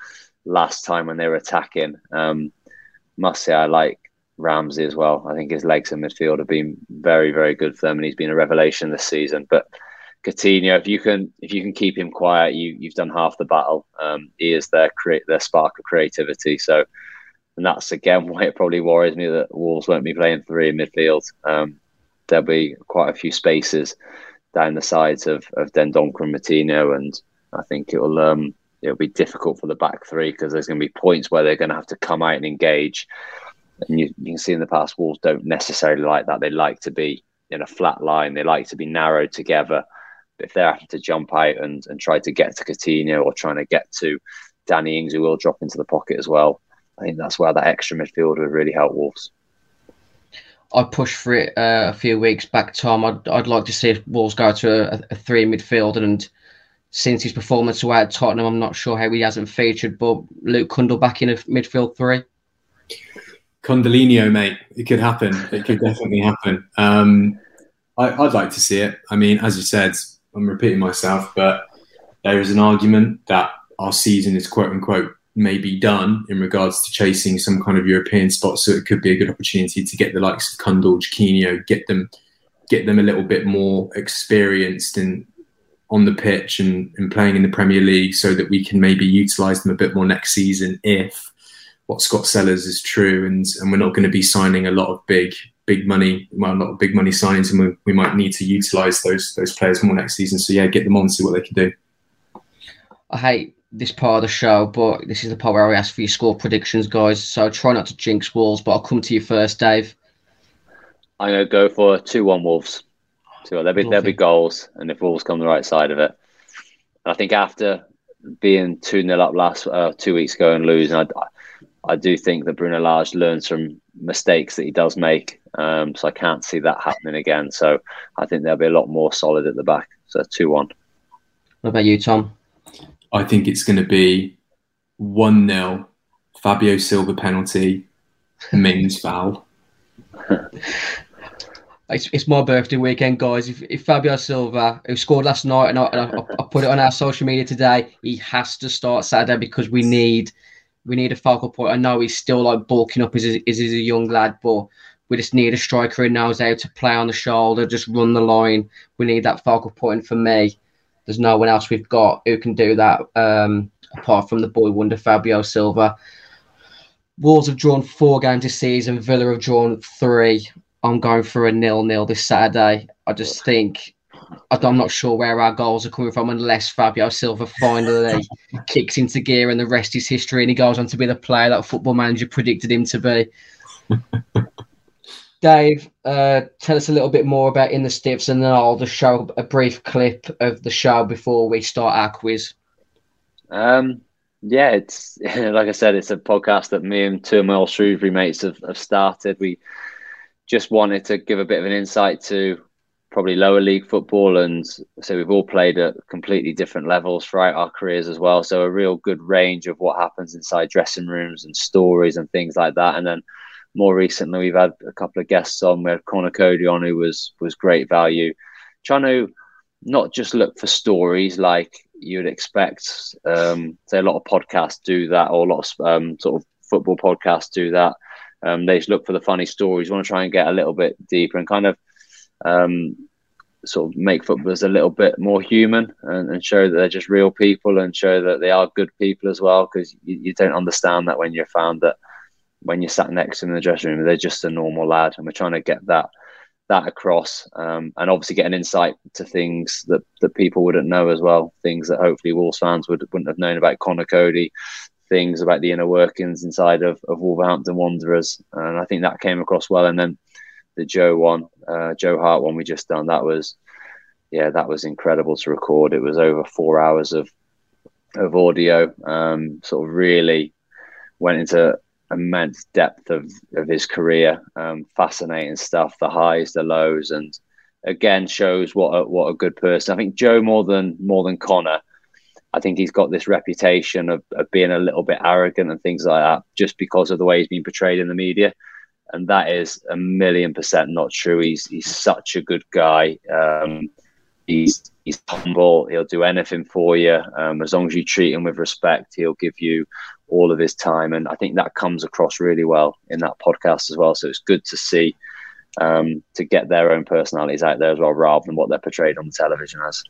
last time when they were attacking. Um, must say I like Ramsey as well. I think his legs in midfield have been very very good for them, and he's been a revelation this season. But Coutinho, if you can if you can keep him quiet, you you've done half the battle. Um, he is their create their spark of creativity. So and that's again why it probably worries me that Wolves won't be playing three in midfield. Um, there'll be quite a few spaces down the sides of of Dendoncker and Moutinho, and I think it'll um, it'll be difficult for the back three because there's going to be points where they're going to have to come out and engage. And you, you can see in the past, Wolves don't necessarily like that. They like to be in a flat line. They like to be narrowed together. But if they're having to jump out and, and try to get to Coutinho or trying to get to Danny Ings, who will drop into the pocket as well, I think that's where that extra midfield would really help Wolves. I pushed for it uh, a few weeks back, Tom. I'd, I'd like to see Wolves go to a, a three midfield, and since his performance away at Tottenham, I'm not sure how he hasn't featured. But Luke Cundle back in a midfield three. Condolino, mate, it could happen. It could definitely happen. Um, I, would like to see it. I mean, as you said, I'm repeating myself, but there is an argument that our season is quote unquote may be done in regards to chasing some kind of European spot. So it could be a good opportunity to get the likes of Cundle, Chiquinho, get them get them a little bit more experienced and on the pitch and, and playing in the Premier League so that we can maybe utilise them a bit more next season if what Scott Sellars is true and and we're not going to be signing a lot of big big money well of big money signings and we, we might need to utilise those those players more next season. So yeah, get them on, see what they can do. I hate this part of the show, but this is the part where I ask for your score predictions, guys. So try not to jinx Wolves, but I'll come to you first, Dave. I'm gonna go for two one Wolves. So there'll be there'll be goals, and if Wolves come the right side of it, I think after being two 0 up last uh, two weeks ago and losing, I, I do think that Bruno Lage learns from mistakes that he does make. Um, so I can't see that happening again. So I think there'll be a lot more solid at the back. So two one. What about you, Tom? I think it's going to be 1 0, Fabio Silva penalty, Mings foul. It's, it's, my birthday weekend, guys. If, if Fabio Silva, who scored last night, and, I, and I, I, put it on our social media today, he has to start Saturday because we need we need a focal point. I know he's still like bulking up as a, as a young lad, but we just need a striker who knows how to play on the shoulder, just run the line. We need that focal point for me. There's no one else we've got who can do that um, apart from the boy wonder Fabio Silva. Wolves have drawn four games this season. Villa have drawn three. I'm going for a nil-nil this Saturday. I just think I'm not sure where our goals are coming from unless Fabio Silva finally kicks into gear and the rest is history and he goes on to be the player that football manager predicted him to be. Dave, uh, tell us a little bit more about In the Stiffs, and then I'll just show a brief clip of the show before we start our quiz. Um, yeah, it's like I said, it's a podcast that me and two of my old Shrewsbury mates have, have started. We just wanted to give a bit of an insight to probably lower league football, and so we've all played at completely different levels throughout our careers as well. So a real good range of what happens inside dressing rooms and stories and things like that, and then more recently we've had a couple of guests on. We had Conor Coady on, who was was great value, trying to not just look for stories like you'd expect. Um, say a lot of podcasts do that, or a lot of um, sort of football podcasts do that. Um, they just look for the funny stories. Want to try and get a little bit deeper and kind of um, sort of make footballers a little bit more human and, and, show that they're just real people and show that they are good people as well. Because you, you, don't understand that when you're found that when you're sat next to them in the dressing room, they're just a normal lad, and we're trying to get that that across, um, and obviously get an insight to things that, that people wouldn't know as well, things that hopefully Wolves fans would wouldn't have known about Conor Coady, things about the inner workings inside of, of Wolverhampton Wanderers, and I think that came across well. And then the Joe one, uh, Joe Hart one we just done, that was yeah, that was incredible to record. It was over four hours of of audio, um, sort of really went into immense depth of, of his career, um, fascinating stuff, the highs, the lows, and again shows what a, what a good person. I think Joe more than more than Conor. I think he's got this reputation of, of being a little bit arrogant and things like that, just because of the way he's been portrayed in the media, and that is a million percent not true. He's he's such a good guy. Um, he's he's humble. He'll do anything for you um, as long as you treat him with respect. He'll give you all of his time, and I think that comes across really well in that podcast as well. So it's good to see um, to get their own personalities out there as well, rather than what they're portrayed on the television as.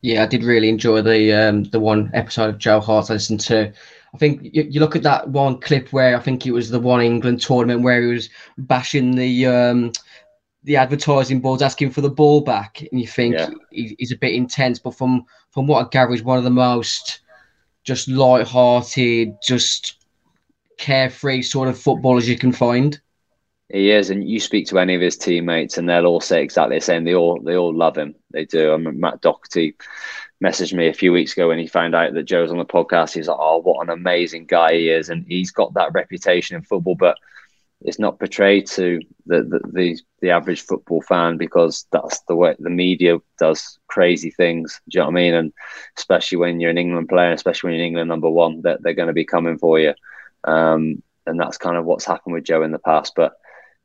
Yeah, I did really enjoy the um, the one episode of Joe Hart I listened to. I think you, you look at that one clip where I think it was the one England tournament where he was bashing the um, the advertising boards, asking for the ball back, and you think Yeah. he, he's a bit intense. But from from what I gather, he's one of the most just light-hearted, just carefree sort of footballers you can find. He is, and you speak to any of his teammates, and they'll all say exactly the same. They all they all love him. They do. I mean, Matt Doherty messaged me a few weeks ago when he found out that Joe's on the podcast. He's like, "Oh, what an amazing guy he is!" And he's got that reputation in football, but it's not portrayed to the the the, the average football fan because that's the way the media does crazy things. Do you know what I mean? And especially when you're an England player, especially when you're England number one, that they're going to be coming for you. Um, and that's kind of what's happened with Joe in the past, but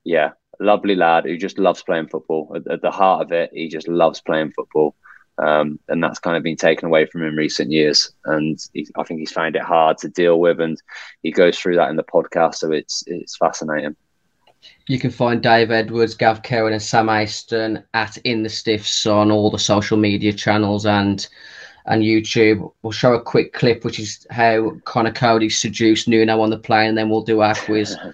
yeah, lovely lad who just loves playing football. At, at the heart of it, he just loves playing football. Um, and that's kind of been taken away from him in recent years. And he, I think he's found it hard to deal with. And he goes through that in the podcast. So it's it's fascinating. You can find Dave Edwards, Gav Cowan, and Sam Aston at In the Stiffs on all the social media channels and and YouTube. We'll show a quick clip, which is how Conor Coady seduced Nuno on the plane, and then we'll do our quiz.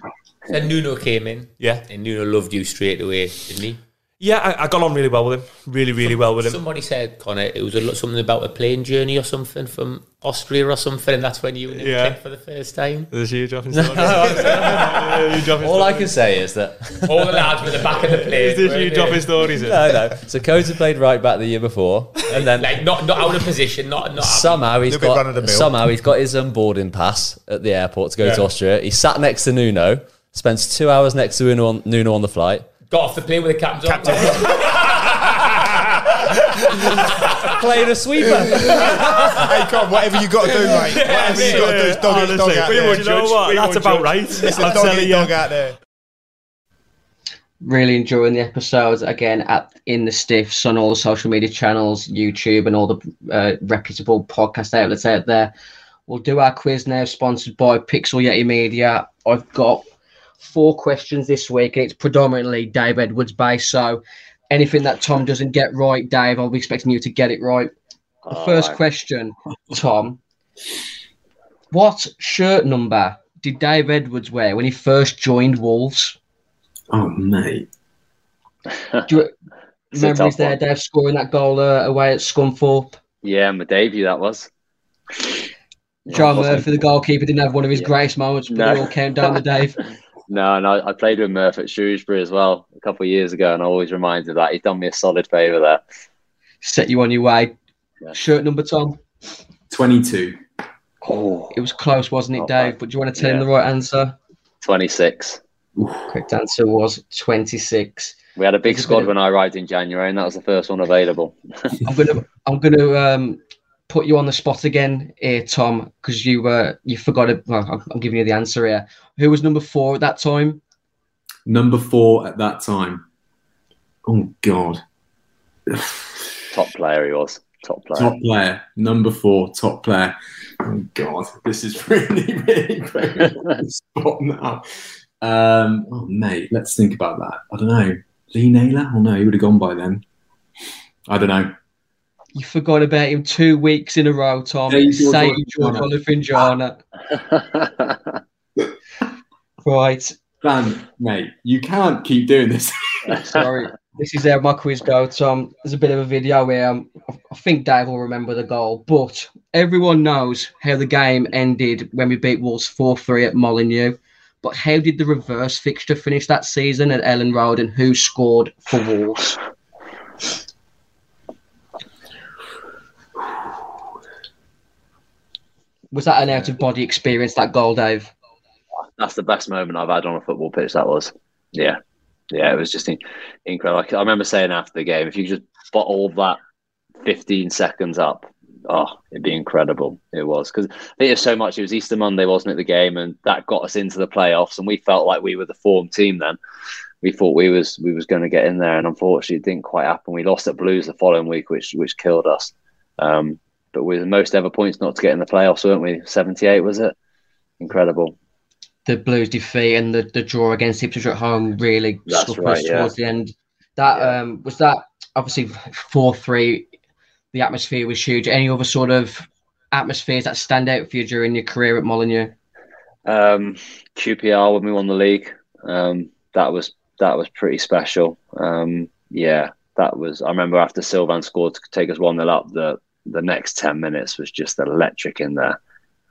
Then Nuno came in. Yeah. And Nuno loved you straight away, didn't he? Yeah, I, I got on really well with him. Really, really well with him. Somebody said, Conor, it was a, something about a plane journey or something from Austria or something, and that's when you and him Yeah. clicked for the first time. There's you dropping stories. you dropping All I can say is that All the lads were the back of the plane. Is this weren't you they? dropping stories? in? no, no. So Codes had played right back the year before, and then Like, not, not out of position, not, not somehow he's Little bit run of the got somehow he's got his um, boarding pass at the airport to go to Austria. He sat next to Nuno, spends two hours next to Nuno on, Nuno on the flight. Got off the plane with the captains on. Playing a sweeper. hey, come on, whatever you got to do, mate. Whatever you got to do, is dog it, dog out we there. you know what? That's about right. It's a dog telling dog out there. really enjoying the episodes again at In the Stiffs on all the social media channels, YouTube, and all the uh, reputable podcast outlets out there. We'll do our quiz now, sponsored by Pixel Yeti Media. I've got four questions this week, and it's predominantly Dave Edwards based. So anything that Tom doesn't get right, Dave, I'll be expecting you to get it right. The All first right. question, Tom. What shirt number did Dave Edwards wear when he first joined Wolves? Oh, mate. Do you, a memories there, one. Dave scoring that goal uh, away at Scunthorpe. Yeah, my debut that was. John wasn't- Murphy, the goalkeeper, didn't have one of his Yeah. greatest moments, but No. they all came down to Dave. No, and I played with Murph at Shrewsbury as well a couple of years ago, and I always reminded of that. He's done me a solid favour there. Set you on your way. Yeah. Shirt number, Tom. 22. Oh, It was close, wasn't it, Not Dave? bad. But do you want to tell him the right answer? 26. Correct answer was 26. We had a big squad bit of- when I arrived in January, and that was the first one available. I'm gonna, I'm gonna um, put you on the spot again here, Tom, because you uh, you forgot it. Well, I'm, I'm giving you the answer here. Who was number four at that time? Number four at that time. Oh, God. Top player he was. Top player. Top player. Number four, top player. Oh, God. This is really, really putting me on the spot now. Um, oh, mate, let's think about that. I don't know. Lee Naylor? Oh, no, he would have gone by then. I don't know. You forgot about him two weeks in a row, Tom. Yeah, George Say George Olofinjana. Right. Dan, mate, you can't keep doing this. Sorry. This is how my quiz goes. Tom, there's a bit of a video where um, I- I think Dave will remember the goal, but everyone knows how the game ended when we beat Wolves 4 3 at Molineux. But how did the reverse fixture finish that season at Elland Road and who scored for Wolves? Was that an out of body experience, that goal, Dave? That's the best moment I've had on a football pitch. That was, yeah, yeah, it was just incredible. I remember saying after the game, if you just bottle that 15 seconds up, oh, it'd be incredible. It was because I think there's so much. It was Easter Monday, wasn't it? The game, and that got us into the playoffs, and we felt like we were the form team then. We thought we was we was going to get in there, and unfortunately, it didn't quite happen. We lost at Blues the following week, which which killed us. Um, but with the most ever points not to get in the playoffs, weren't we? 78 was it? Incredible. The Blues defeat and the, the draw against Ipswich at home really That's right, us yeah. towards the end. That Yeah. um, was that obviously four three. The atmosphere was huge. Any other sort of atmospheres that stand out for you during your career at Molineux? Um, QPR when we won the league, um, that was that was pretty special. Um, yeah, that was. I remember after Sylvan scored to take us one 0 up, the the next ten minutes was just electric in there.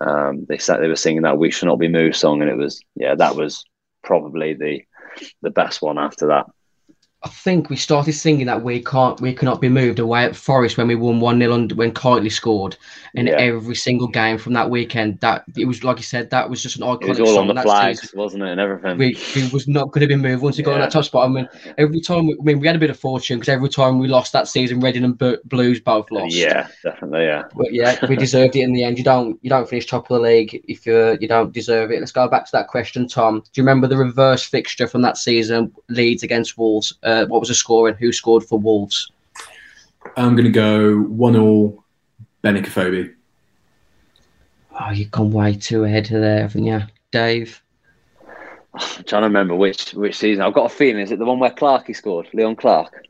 Um, they sat, they were singing that "We Shall Not Be Moved" song, and it was yeah, that was probably the the best one after that. I think we started singing that we can't, we cannot be moved away at Forest when we won one 0 when Kightly scored, and Yeah. every single game from that weekend, that it was like you said, that was just an iconic It was all on the flags, season. wasn't it, and everything. We, we was not going to be moved once we got in that top spot. I mean, every time, we, I mean, we had a bit of fortune because every time we lost that season, Reading and Bu- Blues both lost. yeah, definitely, yeah. But yeah, we deserved it in the end. You don't you don't finish top of the league if you you don't deserve it. Let's go back to that question, Tom. Do you remember the reverse fixture from that season, Leeds against Wolves? Uh, what was the score and who scored for Wolves? I'm going to go one all Benicophobe. Oh, you've gone way too ahead of there, haven't you, Dave? I'm trying to remember which which season. I've got a feeling is it the one where Clarkey scored, Leon Clarke.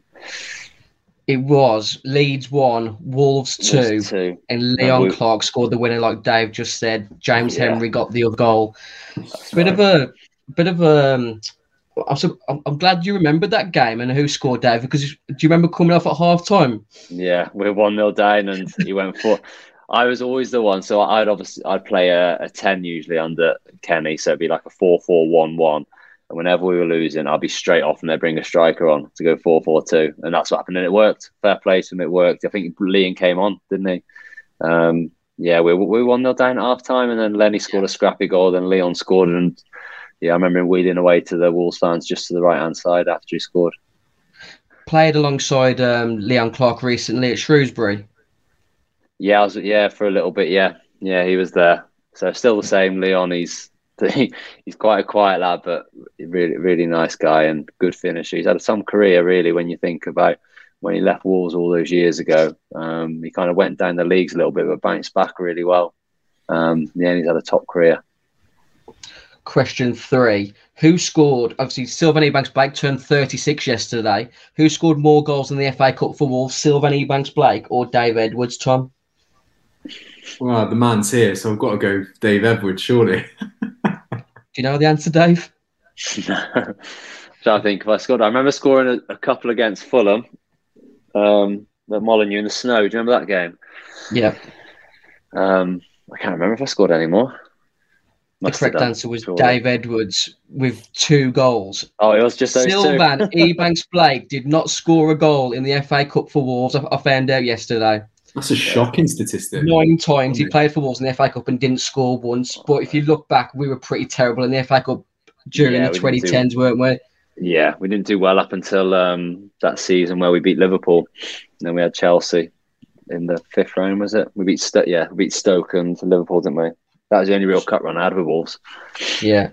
It was Leeds one, Wolves two, Wolves two. and Leon we- Clarke scored the winner, like Dave just said. James Yeah. Henry got the other goal. That's Bit right. of a bit of a. Um, I'm, so, I'm, I'm glad you remembered that game and who scored, Dave. Because do you remember coming off at half time? Yeah, we're one 0 down, and he went for. I was always the one, so I'd obviously I'd play a, a ten usually under Kenny, so it'd be like a four four one one. And whenever we were losing, I'd be straight off, and they'd bring a striker on to go four four two, and that's what happened, and it worked. Fair play to him, it worked. I think Leon came on, didn't he? Um, yeah, we we one 0 down at half time, and then Lenny scored a scrappy goal, then Leon scored, and yeah, I remember him wheeling away to the Wolves fans just to the right hand side after he scored. Played alongside um, Leon Clarke recently at Shrewsbury. Yeah, I was, yeah, for a little bit. Yeah, yeah, he was there. So still the same. Leon, he's he's quite a quiet lad, but really, really nice guy and good finisher. He's had some career really. When you think about when he left Wolves all those years ago, um, he kind of went down the leagues a little bit, but bounced back really well. Um, yeah, he's had a top career. Question three: Who scored? Obviously, Sylvan Ebanks Blake turned 36 yesterday. Who scored more goals in the FA Cup for Wolves? Sylvan Ebanks Blake or Dave Edwards? Tom. Well, the man's here, so I've got to go Dave Edwards, surely. Do you know the answer, Dave? No. So I think if I scored, I remember scoring a, a couple against Fulham, um, the Molineux in the snow. Do you remember that game? Yeah. Um, I can't remember if I scored any more. The correct done, answer was surely. Dave Edwards with two goals. Oh, it was just those Sylvan two. Ebanks Blake did not score a goal in the FA Cup for Wolves. I, I found out yesterday. That's a shocking statistic. Nine times he played for Wolves in the FA Cup and didn't score once. But if you look back, we were pretty terrible in the FA Cup during Yeah, the we didn't do- 2010s, weren't we? Yeah, we didn't do well up until um, that season where we beat Liverpool. And then we had Chelsea in the fifth round, was it? We beat Sto- yeah, we beat Stoke and Liverpool, didn't we? That was the only real cup run I had with Wolves. Yeah,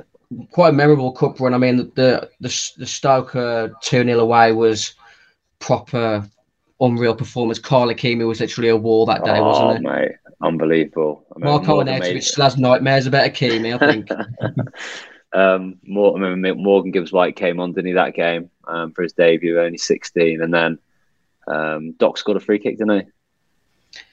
quite a memorable cup run. I mean, the the the Stoke two 0 away was proper unreal performance. Carl Ikeme was literally a wall that day, oh, wasn't it? mate, unbelievable. I remember Marco made- still has nightmares about Ikeme, I think. um, Morgan, I remember Morgan Gibbs White came on, didn't he, that game um, for his debut, only 16. And then um, Doc scored a free kick, didn't he?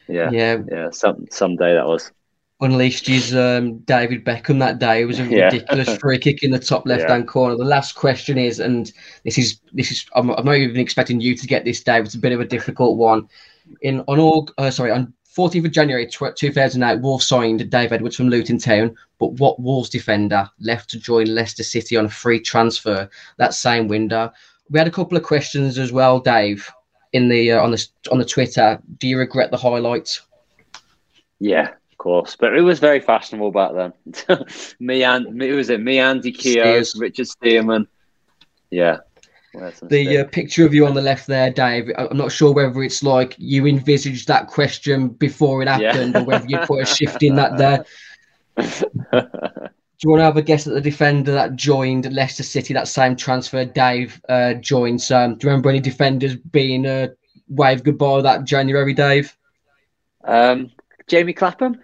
Yeah, yeah, yeah, some someday that was. Unleashed his um, David Beckham that day. It was a Yeah. ridiculous free kick in the top left hand corner. The last question is, and this is this is I'm, I'm not even expecting you to get this, Dave. It's a bit of a difficult one. In on all uh, sorry on 14th of January tw- 2008, Wolves signed Dave Edwards from Luton Town, but what Wolves defender left to join Leicester City on a free transfer that same window? We had a couple of questions as well, Dave, in the uh, on the on the Twitter. Do you regret the highlights? Yeah, of course. But it was very fashionable back then. me and me, who was it? Me, Andy Keogh, Steers. Richard Stearman. Yeah, The uh, picture of you on the left there, Dave. I- I'm not sure whether it's like you envisaged that question before it Yeah. happened, or whether you put a shift in that there. Do you want to have a guess at the defender that joined Leicester City that same transfer Dave uh, joined? Um, do you remember any defenders being uh, waved goodbye that January, Dave? um, Jamie Clapham.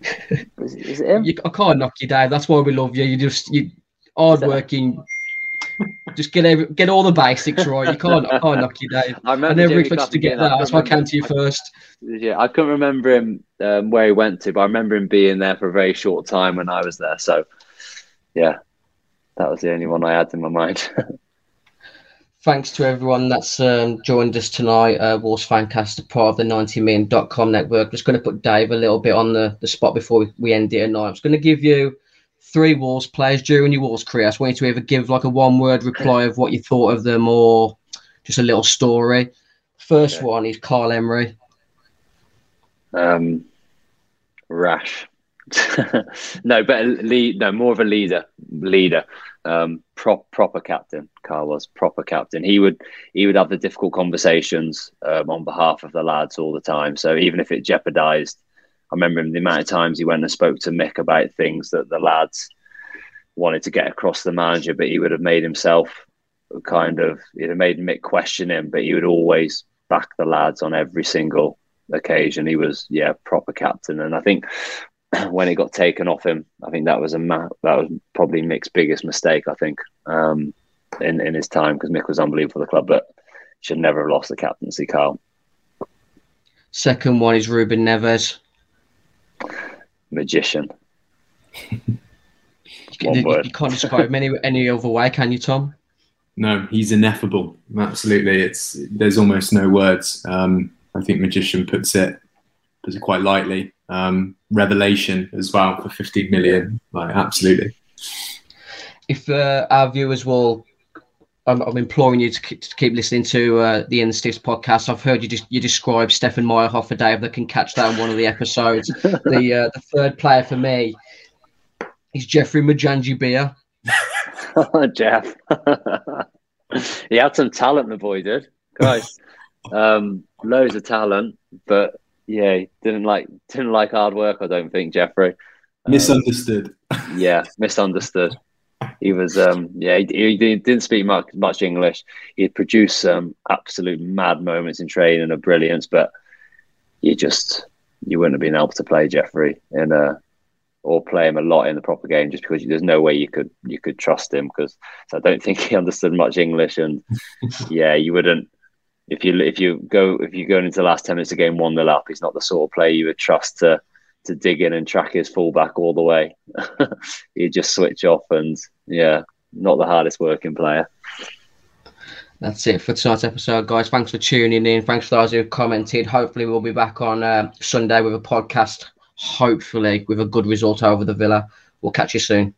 Is, is it him? You, I can't knock you, Dave. That's why we love you. You just you hard working. just get every, get all the basics right. You can't I can't knock you, Dave. I I remember never Jamie expected to get that. That's why I came to you first. Yeah, I couldn't remember him um, where he went to, but I remember him being there for a very short time when I was there. So, yeah, that was the only one I had in my mind. Thanks to everyone that's um, joined us tonight. Uh, Wolves Fancast, part of the 90min.com network. Just going to put Dave a little bit on the, the spot before we, we end it tonight. I'm just going to give you three Wolves players during your Wolves career. I just want you to either give like a one word reply of what you thought of them or just a little story. First Okay. one is Karl Henry. um, rash. no, but a lead, no, more of a leader, leader, um, prop, proper captain. Karl was proper captain. He would he would have the difficult conversations um, on behalf of the lads all the time. So even if it jeopardised, I remember him the amount of times he went and spoke to Mick about things that the lads wanted to get across the manager, but he would have made himself kind of have made Mick question him, but he would always back the lads on every single occasion. He was yeah proper captain, and I think when it got taken off him, I think that was a ma- that was probably Mick's biggest mistake. I think um, in in his time because Mick was unbelievable for the club, but should never have lost the captaincy. Karl Second one is Ruben Neves. magician. You, One you- word. you can't describe him any, any other way, can you, Tom? No, he's ineffable. Absolutely, it's there's almost no words. Um, I think magician puts it puts it quite lightly. Um, revelation as well for 15 million. Like absolutely. if uh, our viewers will, I'm, I'm imploring you to keep, to keep listening to uh, the In the Sticks podcast. I've heard you just you describe Stefan Maierhofer for Dave that can catch that in one of the episodes. the uh, the third player for me is Geoffrey Mujangi Bia. Jeff. he had some talent, the boy did. Christ. um, loads of talent, but yeah, didn't like didn't like hard work. I don't think Geoffrey. Um, Misunderstood. yeah, misunderstood. He was, um, yeah, he, he didn't speak much much English. He'd produce some absolute mad moments in training of brilliance, but you just you wouldn't have been able to play Geoffrey in a or play him a lot in the proper game just because there's no way you could you could trust him because I don't think he understood much English and yeah you wouldn't if you if you go if you go into the last ten minutes of game one nil up he's not the sort of player you would trust to to dig in and track his fullback all the way he'd just switch off and yeah not the hardest working player That's it for tonight's episode, guys. Thanks for tuning in. Thanks for those who commented. Hopefully, we'll be back on uh, Sunday with a podcast. Hopefully, with a good result over the Villa. We'll catch you soon.